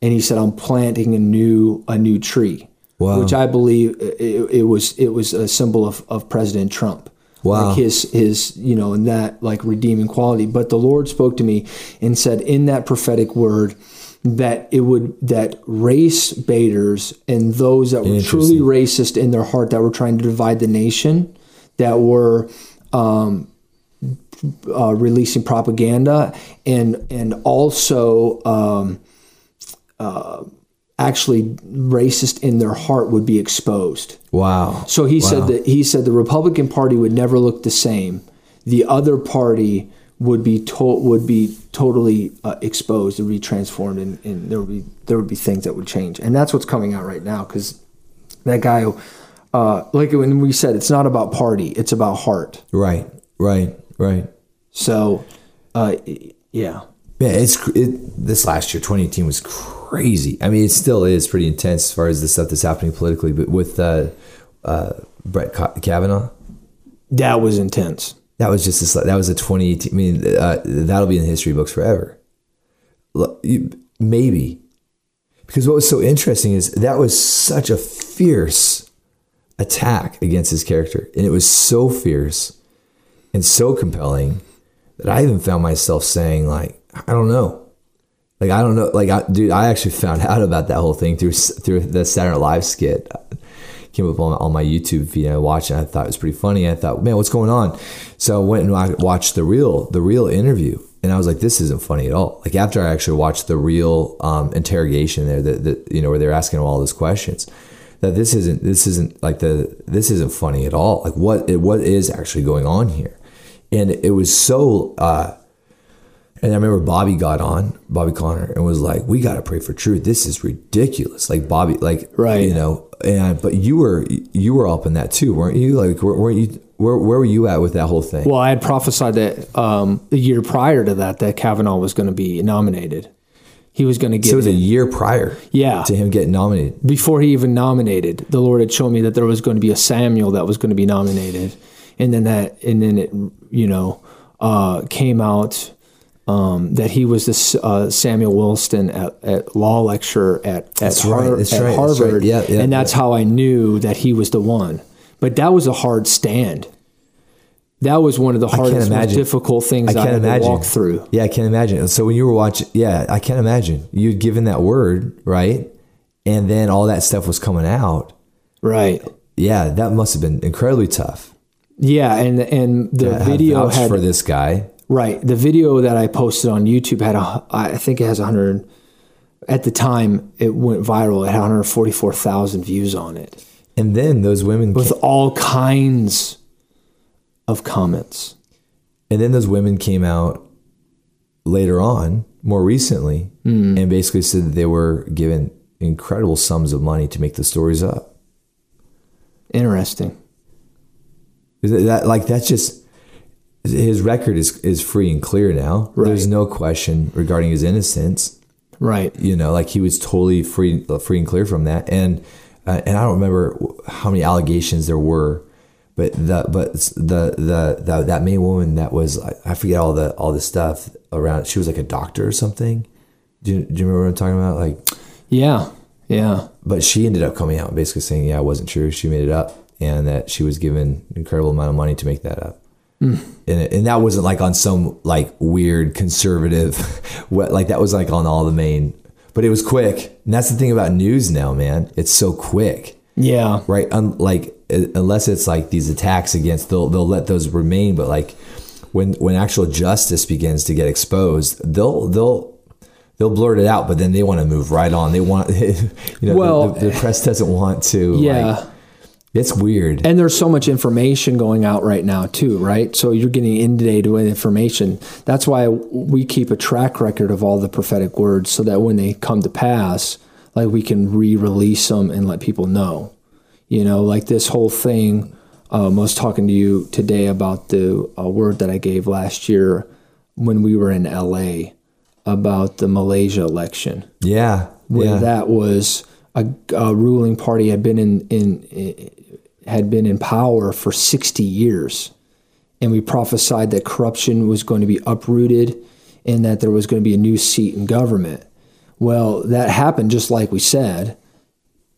and He said I'm planting a new a new tree. Wow. Which I believe it, it was it was a symbol of, of President Trump Wow. like his his you know in that like redeeming quality but the lord spoke to me and said in that prophetic word that it would that race baiters and those that were truly racist in their heart that were trying to divide the nation that were um, uh, releasing propaganda and and also um, uh, actually racist in their heart would be exposed Wow. so he Wow. said that he said the Republican Party would never look the same. The other party would be to, would be totally uh, exposed, and be transformed, and, and there would be there would be things that would change. And that's what's coming out right now because that guy, uh, like when we said, it's not about party, it's about heart. Right. Right. Right. So, uh, yeah, Yeah, it's it, this last year, 2018 was crazy. I mean, it still is pretty intense as far as the stuff that's happening politically. But with uh, uh, Brett Ka- Kavanaugh, that was intense. that was just this, that was a 2018. I mean, uh, that'll be in the history books forever. Maybe because what was so interesting is that was such a fierce attack against his character, and it was so fierce and so compelling that I even found myself saying, like, I don't know. Like I don't know, like I, dude, I actually found <laughs> out about that whole thing through through the Saturday Night Live skit. Came up on, on my YouTube feed and I watched it. I thought it was pretty funny. I thought, man, what's going on? So I went and I watched the real the real interview, and I was like, this isn't funny at all. Like after I actually watched the real um, interrogation there, that, that you know where they're asking all those questions, that this isn't this isn't like the this isn't funny at all. Like what it, what is actually going on here, and it was so. Uh, and I remember Bobby got on, Bobby Conner, and was like, "We got to pray for truth. This is ridiculous." Like Bobby, like Right. you know. And but you were you were up in that too, weren't you? Like weren't you? Where where were you at with that whole thing? Well, I had prophesied that um, a year prior to that that Kavanaugh was going to be nominated. He was going to get so it was a year prior, Yeah. to him getting nominated. before he even nominated. The Lord had shown me that there was going to be a Samuel that was going to be nominated, and then that and then it you know uh, came out um, that he was this uh, Samuel Williston at, at law lecture at at, That's right, Har- that's at right, that's right. Harvard, Yeah, yeah, and that's how I knew that he was the one. But that was a hard stand. That was one of the hardest, most difficult things I I, can't imagine. through. Yeah, I can't imagine. So when you were watching, yeah, I can't imagine. You'd given that word, right? And then all that stuff was coming out. Right. Yeah, that must have been incredibly tough. Yeah, and and the video had for this guy. Right. The video that I posted on YouTube had a, I think it has 100, at the time it went viral. It had 144,000 views on it And then those women with came, all kinds of comments. and then those women came out later on, more recently, Hmm. and basically said that they were given incredible sums of money to make the stories up. Interesting. Is that like that's just his record is is free and clear now. There's no question regarding his innocence. Right. You know, like he was totally free free and clear from that. And uh, and I don't remember how many allegations there were, but the but the the, the that main woman that was I forget all the all the stuff around. She was like a doctor or something. Do you, do you remember what I'm talking about? Like, Yeah. Yeah. but she ended up coming out and basically saying, yeah, it wasn't true. She made it up, and that she was given an incredible amount of money to make that up. And, and that wasn't like on some like weird conservative, <laughs> like that was like on all the main, but it was quick. And that's the thing about news now, man. It's so quick, Yeah. right? Un- like unless it's like these attacks against, they'll they'll let those remain. But like when when actual justice begins to get exposed, they'll they'll they'll blurt it out. But then they want to move right on. They want, <laughs> you know, Well, the, the, the press doesn't want to. Yeah. like, it's weird. And there's so much information going out right now too, right? So you're getting inundated with information. That's why we keep a track record of all the prophetic words, so that when they come to pass, like we can re-release them and let people know. You know, like this whole thing. Um, I was talking to you today about the uh, word that I gave last year when we were in LA about the Malaysia election yeah, where yeah. that was a, a ruling party had been in, in had been in power for 60 years and we prophesied that corruption was going to be uprooted and that there was going to be a new seat in government well that happened just like we said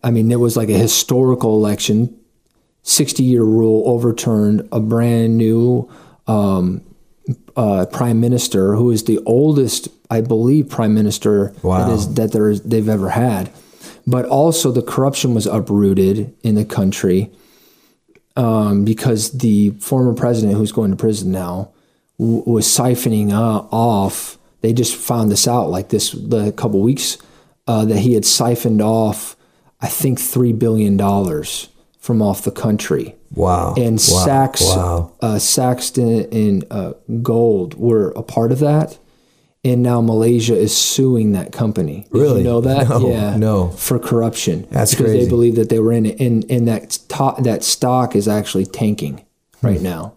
i mean it was like a historical election 60 year rule overturned a brand new um, uh, prime minister who is the oldest, I believe, prime minister Wow. that is that there is, they've ever had. But also the corruption was uprooted in the country um, because the former president, who's going to prison now, w- was siphoning uh, off. They just found this out like this a couple weeks uh, that he had siphoned off, I think, three billion dollars from off the country wow. and wow. Sachs, Wow. uh, Saxton and uh, Gold were a part of that, and now Malaysia is suing that company. Did Really? you know that? No, yeah, no. for corruption. That's because crazy. they believe that they were in it, and and that to- that stock is actually tanking Hmm. right now.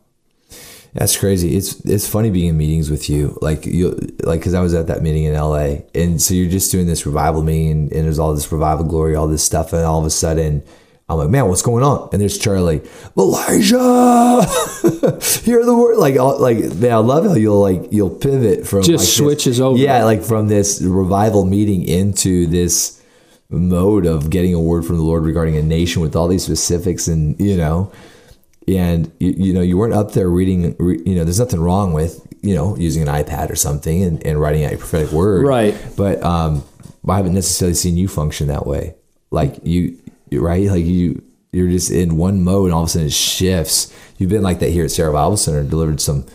That's crazy. It's it's funny being in meetings with you, like you, like because I was at that meeting in L.A. and so you're just doing this revival meeting, and, and there's all this revival glory, all this stuff, and all of a sudden, I'm like, man, what's going on? And there's Charlie, Elijah, <laughs> hear the word, like, like man, I love how you'll like you'll pivot from Just like, this- switches over. yeah, like from this revival meeting into this mode of getting a word from the Lord regarding a nation with all these specifics, and you know and you, you know you weren't up there reading re, you know there's nothing wrong with you know using an ipad or something and, and writing out your prophetic word Right. but um i haven't necessarily seen you function that way like you- right like you you're just in one mode and all of a sudden it shifts you've been like that here at sarah bible center delivered some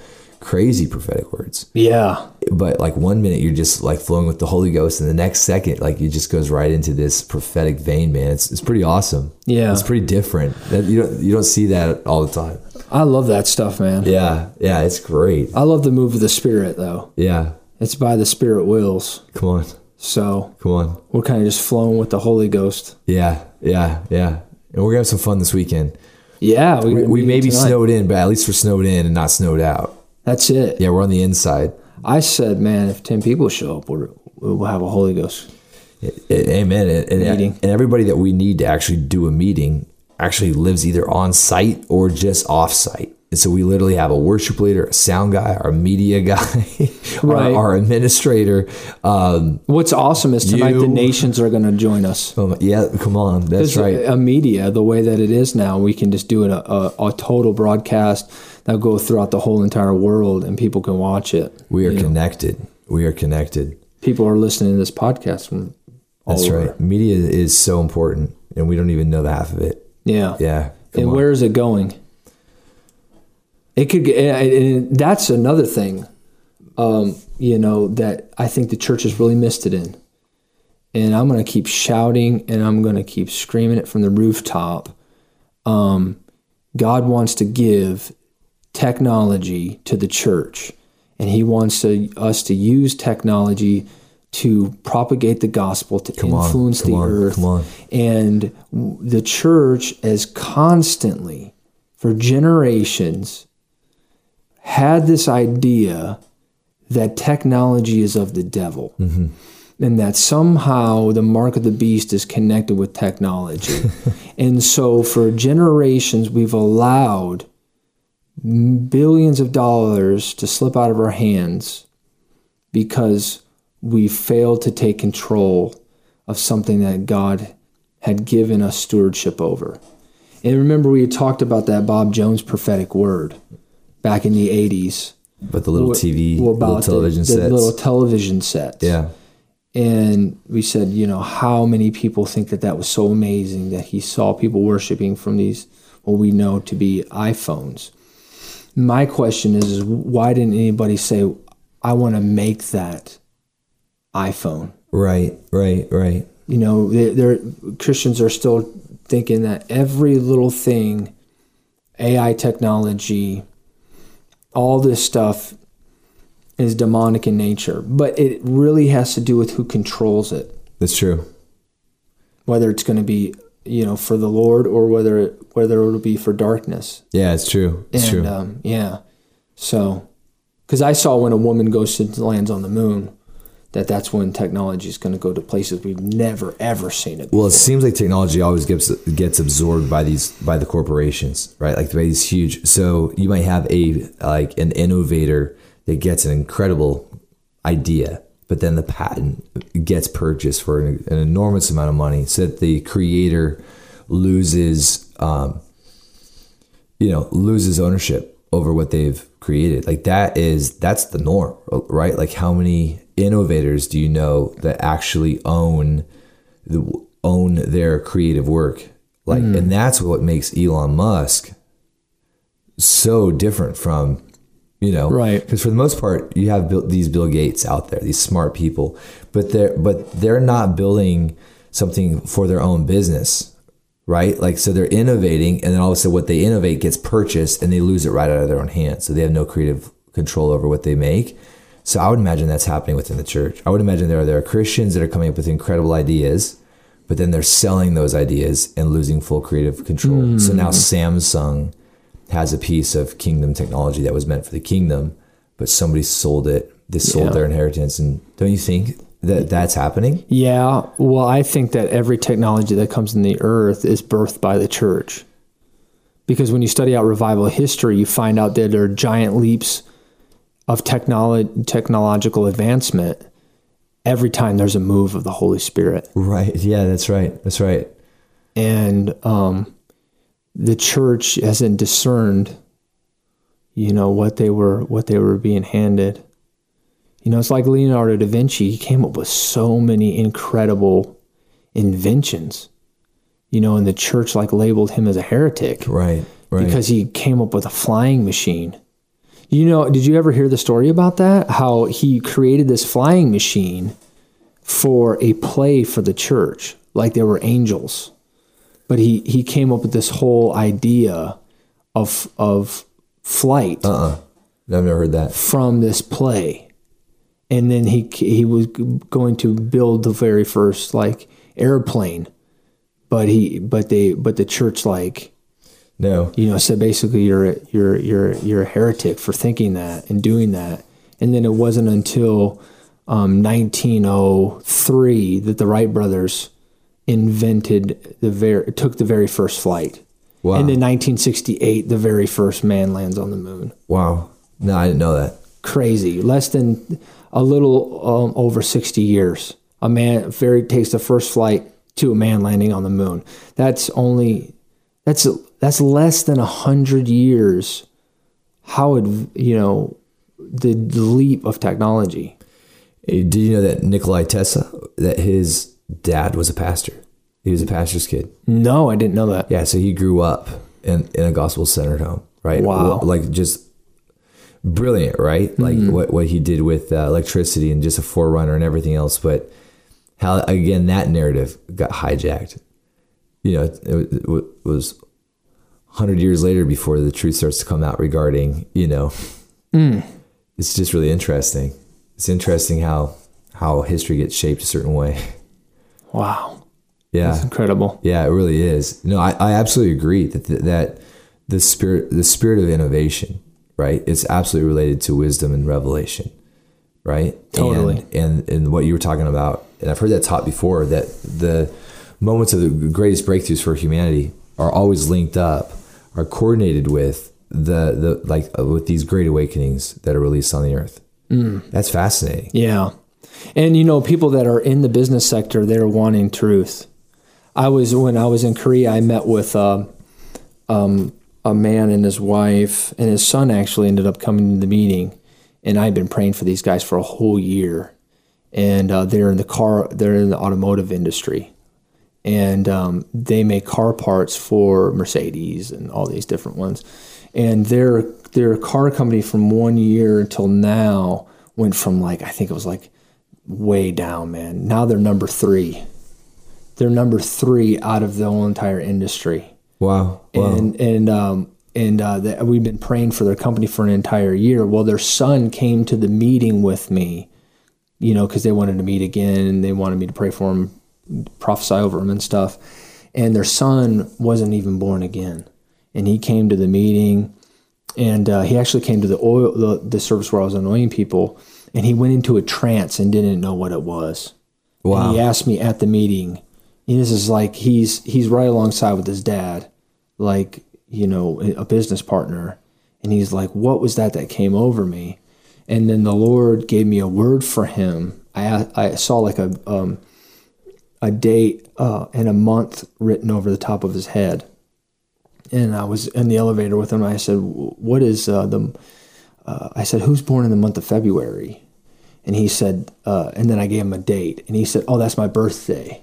crazy prophetic words. Yeah. But like one minute you're just like flowing with the Holy Ghost, and the next second, like it just goes right into this prophetic vein, man. It's it's pretty awesome. Yeah. It's pretty different. That you don't you don't see that all the time. I love that stuff, man. Yeah, yeah, it's great. I love the move of the Spirit, though. Yeah. It's by the Spirit wills. Come on. So Come on. we're kind of just flowing with the Holy Ghost. Yeah, yeah, yeah. And we're gonna have some fun this weekend. Yeah. We, we may be tonight. snowed in, but at least we're snowed in and not snowed out. That's it. Yeah, we're on the inside. I said, man, if 10 people show up, we're, we'll have a Holy Ghost. Amen. And, and, Meeting. and everybody that we need to actually do a meeting actually lives either on site or just off site. And so we literally have a worship leader, a sound guy, our media guy, <laughs> our, Right. our administrator. Um, What's awesome is tonight You- the nations are going to join us. um, yeah, come on. That's right. A media, the way that it is now, we can just do it a, a, total broadcast that'll go throughout the whole entire world and people can watch it. We are connected. We are connected. People are listening to this podcast from all That's over. right. Media is so important, and we don't even know the half of it. Yeah. Yeah. And on. where is it going? It could get, and that's another thing, um, you know, that I think the church has really missed it in. And I'm going to keep shouting and I'm going to keep screaming it from the rooftop. Um, God wants to give technology to the church, and He wants to, us to use technology to propagate the gospel, to on, influence come the on, earth. And the church has constantly, for generations, had this idea that technology is of the devil. Mm-hmm. And that somehow the mark of the beast is connected with technology. <laughs> and so for generations, we've allowed billions of dollars to slip out of our hands because we failed to take control of something that God had given us stewardship over. And remember, we had talked about that Bob Jones prophetic word back in the 80s. But the little TV, Well, little about the- television the, sets. little television sets. yeah. And we said, you know, how many people think that that was so amazing that he saw people worshiping from these, what we know to be iPhones. My question is, is why didn't anybody say, I want to make that iPhone? Right. Right. Right. You know, they- Christians are still thinking that every little thing, AI technology, all this stuff is demonic in nature, but it really has to do with who controls it. That's true. Whether it's going to be, you know, for the Lord or whether it, whether it'll be for darkness. Yeah, it's true. It's and true. um, yeah, so because I saw when a woman goes to lands on the moon, that that's when technology is going to go to places we've never ever seen it. Well, it seems like technology always gets gets absorbed by these by the corporations, right? Like by these huge. So you might have a like an innovator that gets an incredible idea, but then the patent gets purchased for an, an enormous amount of money, so that the creator loses, um, you know, loses ownership over what they've created. Like that is that's the norm, right? Like how many innovators do you know that actually own the, own their creative work? Like, hmm. and that's what makes Elon Musk so different from, you know, Right. Because for the most part, you have built these Bill Gates out there, these smart people, but they're but they're not building something for their own business, right? Like, so they're innovating, and then all of a sudden, what they innovate gets purchased, and they lose it right out of their own hands. So they have no creative control over what they make. So I would imagine that's happening within the church. I would imagine there are there are Christians that are coming up with incredible ideas, but then they're selling those ideas and losing full creative control. Hmm. So now Samsung has a piece of kingdom technology that was meant for the kingdom, but somebody sold it. They sold Yeah. their inheritance, and don't you think that that's happening? Yeah, well, I think that every technology that comes in the earth is birthed by the church. Because when you study out revival history, you find out that there are giant leaps of technolo- technological advancement every time there's a move of the Holy Spirit. Right. Yeah, that's right. That's right. And um, the church hasn't discerned, you know, what they were what they were being handed. You know, it's like Leonardo da Vinci. He came up with so many incredible inventions. You know, and the church like labeled him as a heretic Right. Right. because he came up with a flying machine. You know, did you ever hear the story about that? How he created this flying machine for a play for the church, like they were angels. But he he came up with this whole idea of of flight Uh uh I've never heard that. from this play, and then he he was going to build the very first like airplane, but he but they but the church like No. you know so basically you're a- you're you're you're a heretic for thinking that and doing that, and then it wasn't until um, 1903 that the Wright brothers invented the very took the very first flight. Wow. And in 1968, the very first man lands on the moon Wow. No, I didn't know that. crazy. Less than a little um, over 60 years. A man very takes the first flight to a man landing on the moon. That's only that's that's less than a hundred years. How would you know the leap of technology? Did you know that Nikolai Tesla, that his dad was a pastor? He was a pastor's kid. No, I didn't know that. Yeah, so he grew up in, in a gospel centered home, right? Wow. Like just brilliant, right? Like what, what he did with uh, electricity and just a forerunner and everything else. But how, again, that narrative got hijacked. You know, it, it was 100 years later before the truth starts to come out regarding, you know, mm. it's just really interesting. It's interesting how how history gets shaped a certain way. Wow, Yeah. that's incredible. Yeah, it really is. No, I, I absolutely agree that the, that the spirit the spirit of innovation, right? It's absolutely related to wisdom and revelation, right? Totally. And, and and what you were talking about, and I've heard that taught before that the moments of the greatest breakthroughs for humanity are always linked up, are coordinated with the the like uh, with these great awakenings that are released on the earth. That's fascinating. Yeah. And you know, people that are in the business sector, they're wanting truth. I was when I was in Korea, I met with uh, um, a man and his wife, and his son actually ended up coming to the meeting. And I'd been praying for these guys for a whole year, and uh, they're in the car, they're in the automotive industry, and um, they make car parts for Mercedes and all these different ones. And their their car company from one year until now went from like I think it was like way down, man. Now they're number three. They're number three out of the whole entire industry, Wow. Wow. and and um, and uh, that we've been praying for their company for an entire year. Well, their son came to the meeting with me, you know, because they wanted to meet again and they wanted me to pray for him, prophesy over him and stuff. And their son wasn't even born again, and he came to the meeting, and uh, he actually came to the oil the, the service where I was anointing people, and he went into a trance and didn't know what it was. wow. And he asked me at the meeting, and this is like he's he's right alongside with his dad, like you know a business partner, and he's like, "What was that that came over me?" And then the Lord gave me a word for him. I I saw like a um, a date uh, and a month written over the top of his head, and I was in the elevator with him. I said, "What is uh, the?" Uh, I said, "Who's born in the month of February?" And he said, uh, and then I gave him a date, and he said, "Oh, that's my birthday."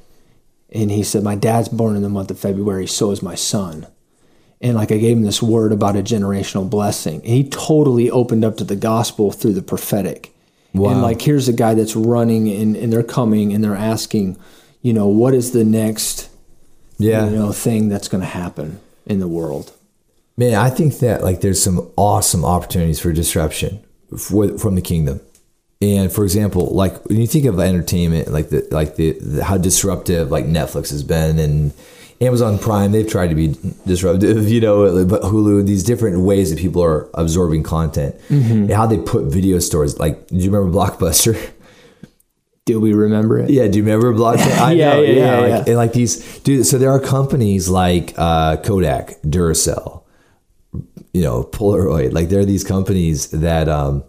And he said, "My dad's born in the month of February, so is my son." And like I gave him this word about a generational blessing, and he totally opened up to the gospel through the prophetic. Wow. And like here's a guy that's running, and, and they're coming, and they're asking, you know, what is the next, yeah. you know, thing that's going to happen in the world? Man, I think that like there's some awesome opportunities for disruption for, from the kingdom. And for example, like when you think of entertainment, like the like the, the how disruptive like Netflix has been and Amazon Prime, they've tried to be disruptive, <laughs> you know, but Hulu, these different ways that people are absorbing content. Mm-hmm. And how they put video stores. Like, do you remember Blockbuster? <laughs> Do we remember it? Yeah, do you remember Blockbuster? <laughs> I Yeah, know, yeah, yeah, like, yeah. And like these, dude. So there are companies like uh, Kodak, Duracell, you know, Polaroid. Like there are these companies that um,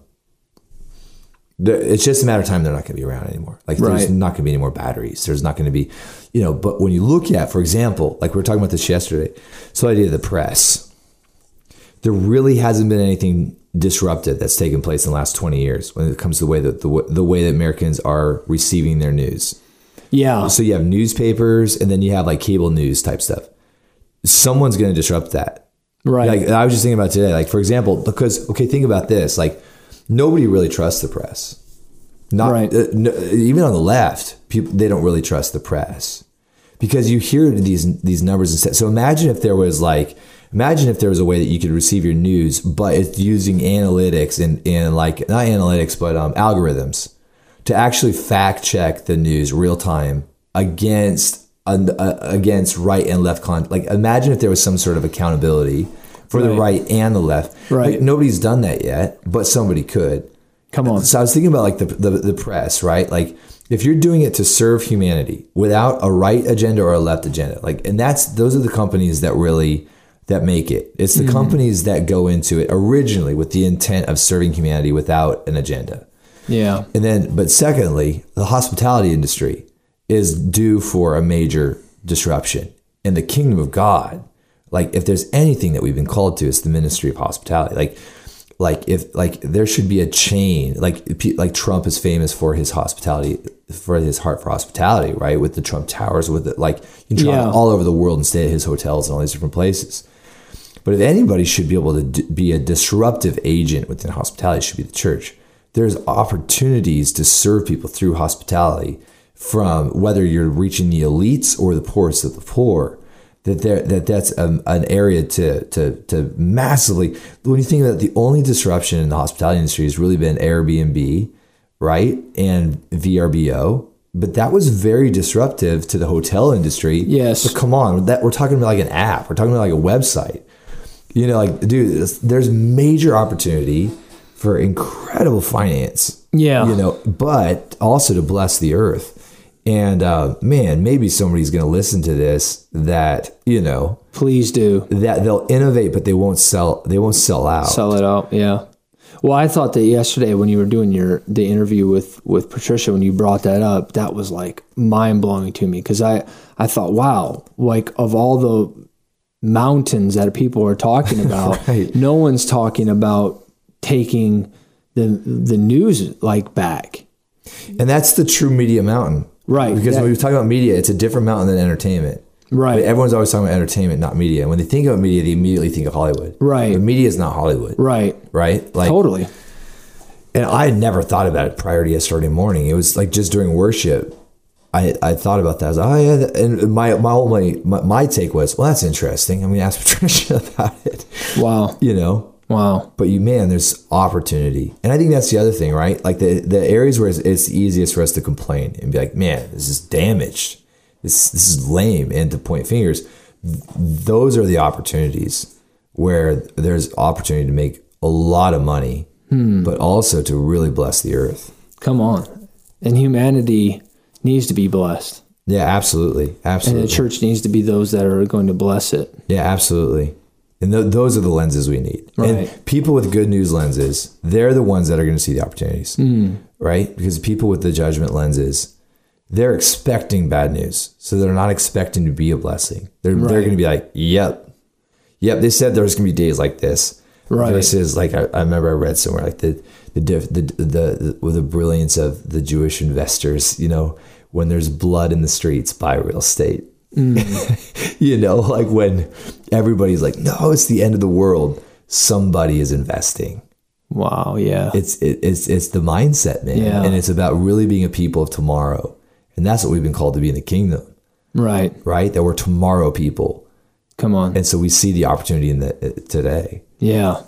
it's just a matter of time they're not going to be around anymore. Like there's not going to be any more batteries. There's not going to be, you know. But when you look at, for example, like we were talking about this yesterday, so idea of the press, there really hasn't been anything disruptive that's taken place in the last 20 years when it comes to the way that the, the way that Americans are receiving their news. Yeah. So you have newspapers and then you have like cable news type stuff. Someone's going to disrupt that. Right. Like I was just thinking about today. Like for example, because okay, think about this. Like nobody really trusts the press. Not Right. uh, no, even on the left, people they don't really trust the press because you hear these these numbers instead. So imagine if there was like imagine if there was a way that you could receive your news, but it's using analytics and and like not analytics but um, algorithms to actually fact check the news real time against uh, against right and left con. Like imagine if there was some sort of accountability for the Right. right and the left. Right. Like, nobody's done that yet, but somebody could. Come on. So I was thinking about like the, the the press, right? Like if you're doing it to serve humanity without a right agenda or a left agenda, like and that's those are the companies that really that make it. It's the mm-hmm. companies that go into it originally with the intent of serving humanity without an agenda. Yeah. And then but secondly, the hospitality industry is due for a major disruption. In the kingdom of God, like if there's anything that we've been called to, it's the ministry of hospitality. Like like if like there should be a chain like like Trump is famous for his hospitality for his heart for hospitality right with the Trump Towers with it like you can travel Yeah. all over the world and stay at his hotels and all these different places but if anybody should be able to d- be a disruptive agent within hospitality, it should be the church. There's opportunities to serve people through hospitality from whether you're reaching the elites or the poorest of the poor. That there, that that's um, an area to to to massively. When you think about it, the only disruption in the hospitality industry has really been Airbnb, right, and VRBO. But that was very disruptive to the hotel industry. Yes. But come on, that we're talking about like an app. We're talking about like a website. You know, like, dude, there's, major opportunity for incredible finance. Yeah. You know, but also to bless the earth. And uh, man, maybe somebody's going to listen to this that you know Please do that they'll innovate, but they won't sell. They won't sell out. sell it out. Yeah. Well, I thought that yesterday when you were doing your the interview with with Patricia when you brought that up, that was like mind blowing to me because I I thought, wow, like of all the mountains that people are talking <laughs> about, Right. no one's talking about taking the the news like back. and that's the true media mountain, Right. Because That- when we talk about media, it's a different mountain than entertainment. Right. But everyone's always talking about entertainment, not media. When they think about media, they immediately think of Hollywood. Right. But media is not Hollywood. Right. Right. Like Totally. And I had never thought about it prior to yesterday morning. It was like just during worship, I, I thought about that. I was like, oh yeah, and my my only my, my take was, well, that's interesting. I'm gonna ask <laughs> Patricia about it. Wow. You know, Wow. but you man, there's opportunity, and I think that's the other thing, right? Like the the areas where it's, it's easiest for us to complain and be like, man, this is damaged. This this is lame, and to point fingers. Th- Those are the opportunities where there's opportunity to make a lot of money, hmm. but also to really bless the earth. Come on. And humanity needs to be blessed. Yeah, absolutely, Absolutely. And the church needs to be those that are going to bless it. Yeah, absolutely. And th- those are the lenses we need. Right. And people with good news lenses, they're the ones that are going to see the opportunities, Hmm. right? Because people with the judgment lenses, they're expecting bad news, so they're not expecting to be a blessing. They're they're going to be like, "Yep, yep." They said there's going to be days like this. Right. Versus, like I, I remember I read somewhere like the the diff, the, the the with the brilliance of the Jewish investors. You know, when there's blood in the streets, buy real estate. Mm. <laughs> you know, like when everybody's like, "No, it's the end of the world." Somebody is investing. Wow. Yeah. It's it, it's it's the mindset, man, Yeah. and it's about really being a people of tomorrow, and that's what we've been called to be in the kingdom, right. right? That we're tomorrow people, Come on. and so we see the opportunity in the uh, today. Yeah.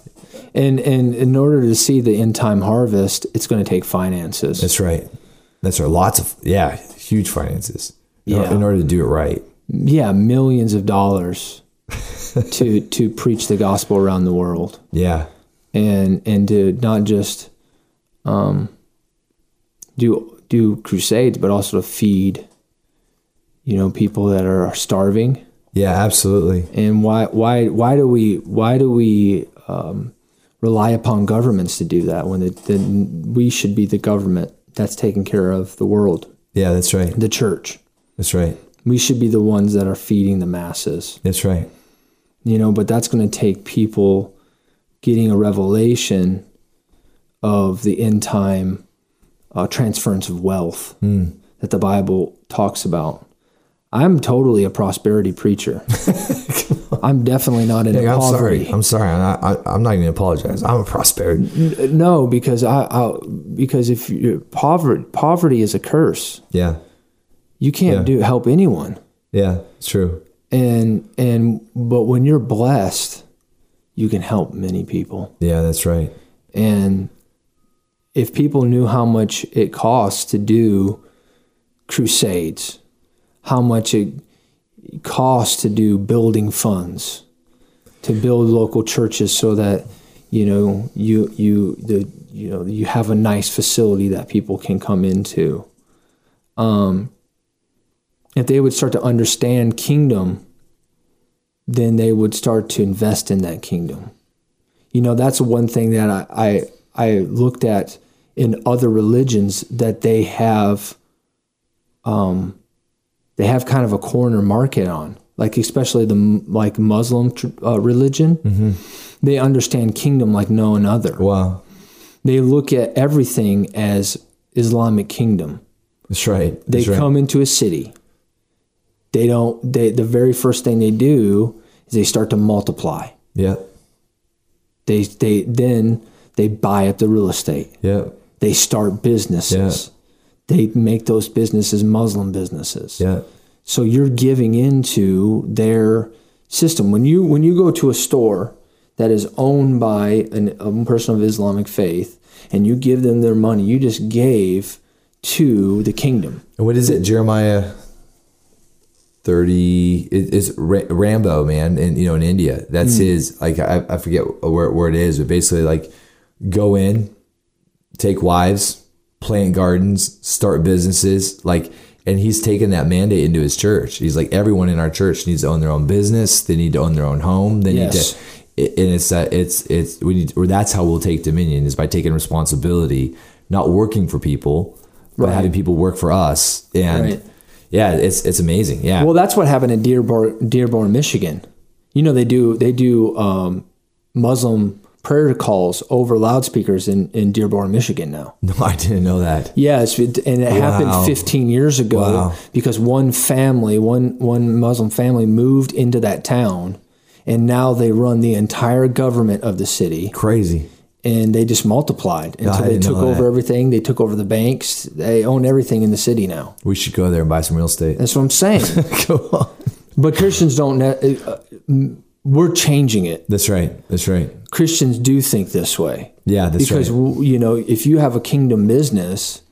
And and in order to see the end time harvest, it's going to take finances. That's right. That's right. Lots of yeah, huge finances. In Yeah. In order to do it right. yeah, millions of dollars <laughs> to to preach the gospel around the world. Yeah. And and to not just um do do crusades, but also to feed you know people that are starving. Yeah. Absolutely. And why why why do we why do we um, rely upon governments to do that when the, the, we should be the government that's taking care of the world, Yeah. That's right. the church. That's right. We should be the ones that are feeding the masses, That's right. you know. But that's going to take people getting a revelation of the end time uh, transference of wealth that the Bible talks about. I'm totally a prosperity preacher. <laughs> I'm definitely not into Hey, I'm poverty. sorry. I'm sorry. I'm not, I, I'm not even apologize. I'm a prosperity. No, because I, I because if you poverty poverty is a curse. Yeah. You can't Yeah. do help anyone. Yeah. It's true. And and but when you're blessed, you can help many people. Yeah, that's right. And if people knew how much it costs to do crusades, how much it costs to do building funds, to build local churches so that you know you you the you know you have a nice facility that people can come into. Um, if they would start to understand kingdom, then they would start to invest in that kingdom you know that's one thing that I, I I looked at in other religions that they have um they have kind of a corner market on like especially the like Muslim uh, religion they understand kingdom like no one other Wow. they look at everything as Islamic kingdom That's right. they That's right. come into a city they don't they the very first thing they do is they start to multiply Yeah. they they then they buy up the real estate Yeah. they start businesses they make those businesses muslim businesses Yeah. so you're giving into their system when you when you go to a store that is owned by an, a person of islamic faith and you give them their money you just gave to the kingdom And what is it? Jeremiah 30 is Rambo, man, and you know in India. That's mm. his like I, I forget where where it is, but basically like go in, take wives, plant gardens, start businesses, like and he's taken that mandate into his church. He's like everyone in our church needs to own their own business, they need to own their own home, they Yes. need to and it's that it's it's we need or that's how we'll take dominion is by taking responsibility, not working for people, but Right. having people work for us. And Right. yeah, it's it's amazing. Yeah. Well, that's what happened in Dearborn, Dearborn, Michigan. You know, they do they do um, Muslim prayer calls over loudspeakers in, in Dearborn, Michigan now. <laughs> no, I didn't know that. Yes, it, and it Wow. happened 15 years ago Wow. because one family, one one Muslim family, moved into that town, and now they run the entire government of the city, Crazy. and they just multiplied until they took over that. everything. They took over the banks. They own everything in the city now. We should go there and buy some real estate. That's what I'm saying. <laughs> Go on. but Christians don't. Uh, we're changing it. That's right. That's right. Christians do think this way Yeah, that's because right. w you know if you have a kingdom business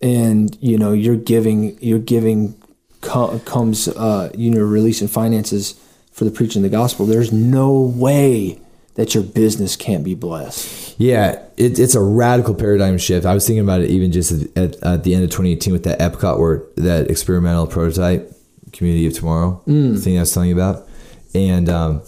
and you know you're giving you're giving co- comes uh, you know releasing finances for the preaching of the gospel there's no way that your business can't be blessed Yeah, it, it's a radical paradigm shift. I was thinking about it even just at, at, at the end of 2018 with that Epcot word, that experimental prototype, Community of Tomorrow thing I was telling you about, and um,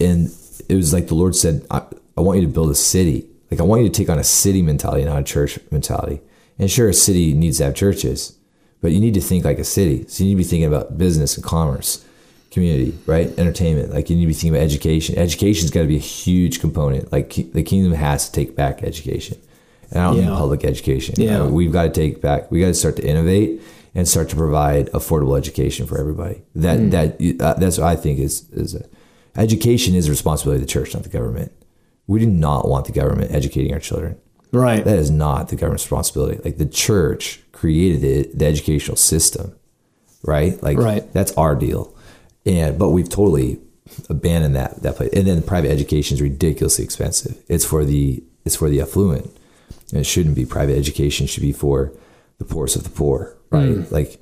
and it was like the Lord said, I, I want you to build a city. Like I want you to take on a city mentality, not a church mentality. And sure, a city needs to have churches, but you need to think like a city. So you need to be thinking about business and commerce, community, right? Entertainment. Like you need to be thinking about education. Education's got to be a huge component. Like the kingdom has to take back education. And I don't mean public education. Yeah. Uh, we've got to take back. We got to start to innovate and start to provide affordable education for everybody. That Hmm. that uh, that's what I think is is a, education is a responsibility of the church, not the government. We do not want the government educating our children. right That is not the government's responsibility. Like the church created it, the educational system, right? Like Right. that's our deal. And but we've totally abandoned that that place. And then private education is ridiculously expensive. It's for the it's for the affluent. And it shouldn't be private education it should be for the poorest of the poor, right? Like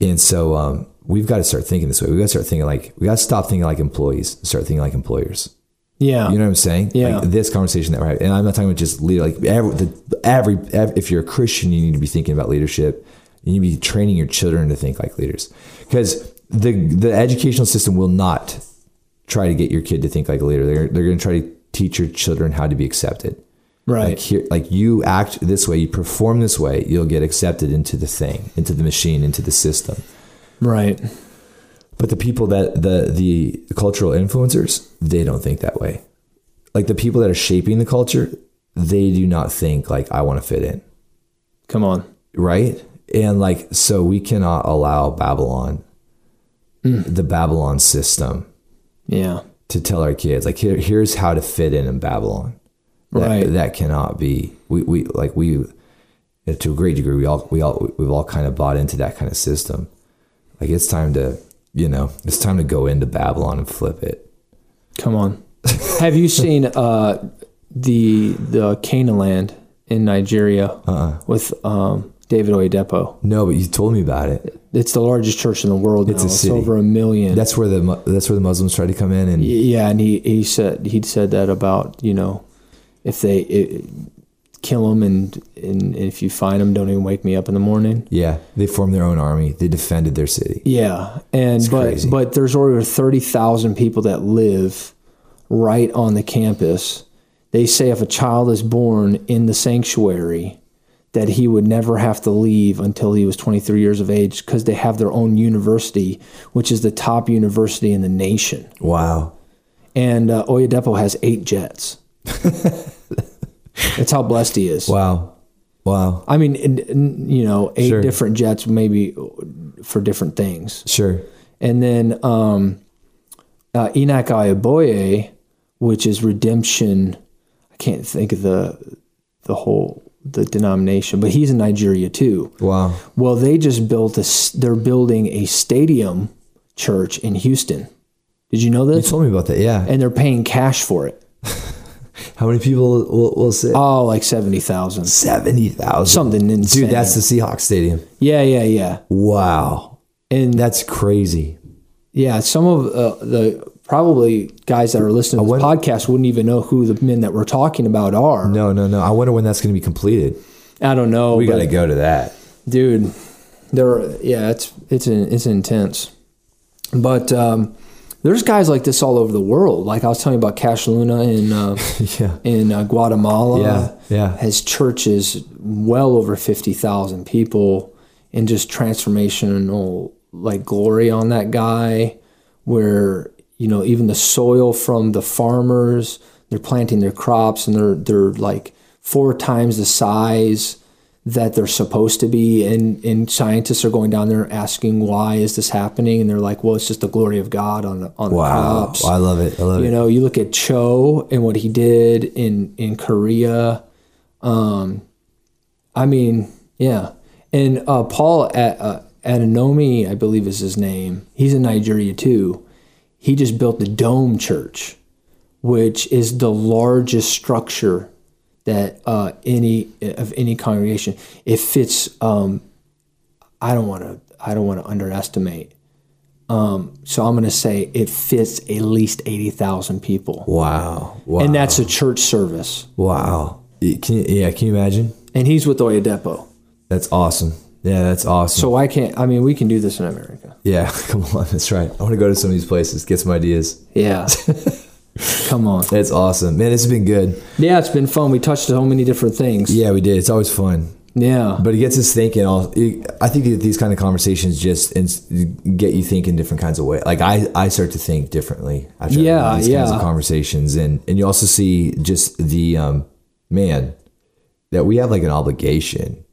and so um, we've got to start thinking this way. We've got to start thinking like we got to stop thinking like employees start thinking like employers. yeah You know what I'm saying? Yeah. Like this conversation that we're having, and I'm not talking about just leader. Like every, the, every, ev if you're a Christian, you need to be thinking about leadership. You need to be training your children to think like leaders, because the the educational system will not try to get your kid to think like a leader. They're they're going to try to teach your children how to be accepted. Right Like here, like you act this way, you perform this way, you'll get accepted into the thing, into the machine, into the system. right But the people that the the cultural influencers, they don't think that way. Like the people that are shaping the culture, they do not think like I want to fit in, come on right? and like so we cannot allow Babylon, mm. the Babylon system, Yeah. to tell our kids like here here's how to fit in in Babylon. That, Right. That cannot be. We we like we to a great degree we all we all we've all kind of bought into that kind of system. Like it's time to you know it's time to go into Babylon and flip it. Come on. <laughs> Have you seen uh, the the Canaan land in Nigeria Uh-uh. with um, David Oyedepo? No, but you told me about it. It's the largest church in the world It's a It's city. over a million. That's where the that's where the Muslims try to come in and yeah, and he, he said he'd said that about you know if they it, kill them and and if you find them, don't even wake me up in the morning. yeah, they formed their own army. They defended their city. Yeah, and but crazy. but there's over thirty thousand people that live right on the campus. They say if a child is born in the sanctuary, that he would never have to leave until he was 23 years of age because they have their own university, which is the top university in the nation. Wow. And uh, Oyedepo has eight jets. <laughs> That's how blessed he is. Wow. Wow. I mean, you know, eight Sure. different jets maybe for different things. Sure. And then um, uh, Enoch Adeboye, which is redemption. I can't think of the the whole the denomination, but he's in Nigeria too. Wow. Well, they just built a. They're building a stadium church in Houston. Did you know this? You told me about that. Yeah. And they're paying cash for it. <laughs> How many people will, will sit? Oh, like seventy thousand, Seventy thousand. something insane. Dude, that's the Seahawks stadium. yeah, yeah, yeah. Wow. And That's crazy. Yeah, some of uh, the probably guys that are listening to wonder- podcast wouldn't even know who the men that we're talking about are. No, no, no. I wonder when that's going to be completed. I don't know. We got to go to that. dude. There, yeah, it's it's it's intense. But um, there's guys like this all over the world. Like I was telling you about Cash Luna in uh, <laughs> Yeah. in uh, Guatemala. Yeah, yeah. Has churches well over fifty thousand people, and just transformational like glory on that guy. Where you know even the soil from the farmers, they're planting their crops and they're they're like four times the size that they're supposed to be and and scientists are going down there asking why is this happening and they're like well it's just the glory of god on the on the Wow. I love it. I love you it. You know you look at cho and what he did in in korea um i mean yeah and uh paul at uh, Ananomi, i believe is his name he's in nigeria too he just built the dome church which is the largest structure that uh, any of any congregation. It fits. Um, I don't want to. I don't want to underestimate. Um, so I'm going to say it fits at least eighty thousand people, Wow. Wow. and that's a church service. wow. Can you, yeah. Can you imagine? And he's with Oyedepo, That's awesome. Yeah, that's awesome. so I can't. I mean, we can do this in America. yeah, <laughs> come on. That's right. I want to go to some of these places, get some ideas. Yeah. <laughs> Come on. That's awesome, man. Has been good. Yeah, it's been fun. We touched so many different things. Yeah, we did. It's always fun. Yeah. But it gets us thinking. All I think that these kind of conversations just get you thinking different kinds of ways. Like I, I start to think differently after Yeah, these kinds of conversations, and and you also see just the um, man that we have like an obligation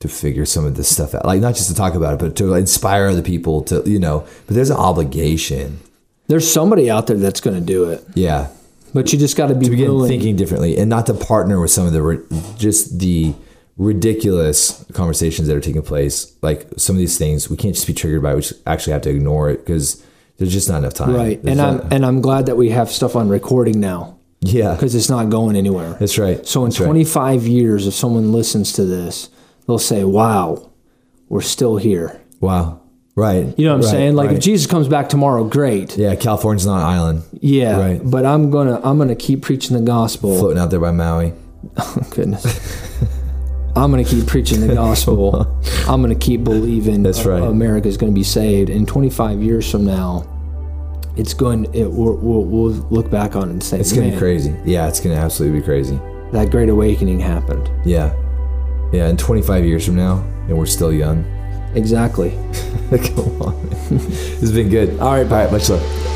to figure some of this stuff out. Like not just to talk about it, but to inspire other people to you know. But there's an obligation. There's somebody out there that's going to do it, Yeah, but you just got to be begin willing. thinking differently and not to partner with some of the just the ridiculous conversations that are taking place like some of these things we can't just be triggered by it, we actually have to ignore it because there's just not enough time Right. There's And I'm and I'm glad that we have stuff on recording now yeah because it's not going anywhere. that's right So in That's right. 25 years, if someone listens to this, they'll say, "Wow, we're still here." wow right You know what I'm Right, saying? Like right. if Jesus comes back tomorrow, great. yeah california's not an island Yeah. Right. But I'm gonna I'm gonna keep preaching the gospel. floating out there by maui <laughs> Oh, goodness. <laughs> I'm gonna keep preaching the gospel. <laughs> I'm gonna keep believing That's right. America's gonna be saved. And 25 years from now, it's going. It we'll, we'll, we'll look back on it and say, it's gonna be crazy yeah it's gonna absolutely be crazy that great awakening happened." yeah yeah in 25 years from now and we're still young Exactly. <laughs> come on. <laughs> Has been good. All right, right much love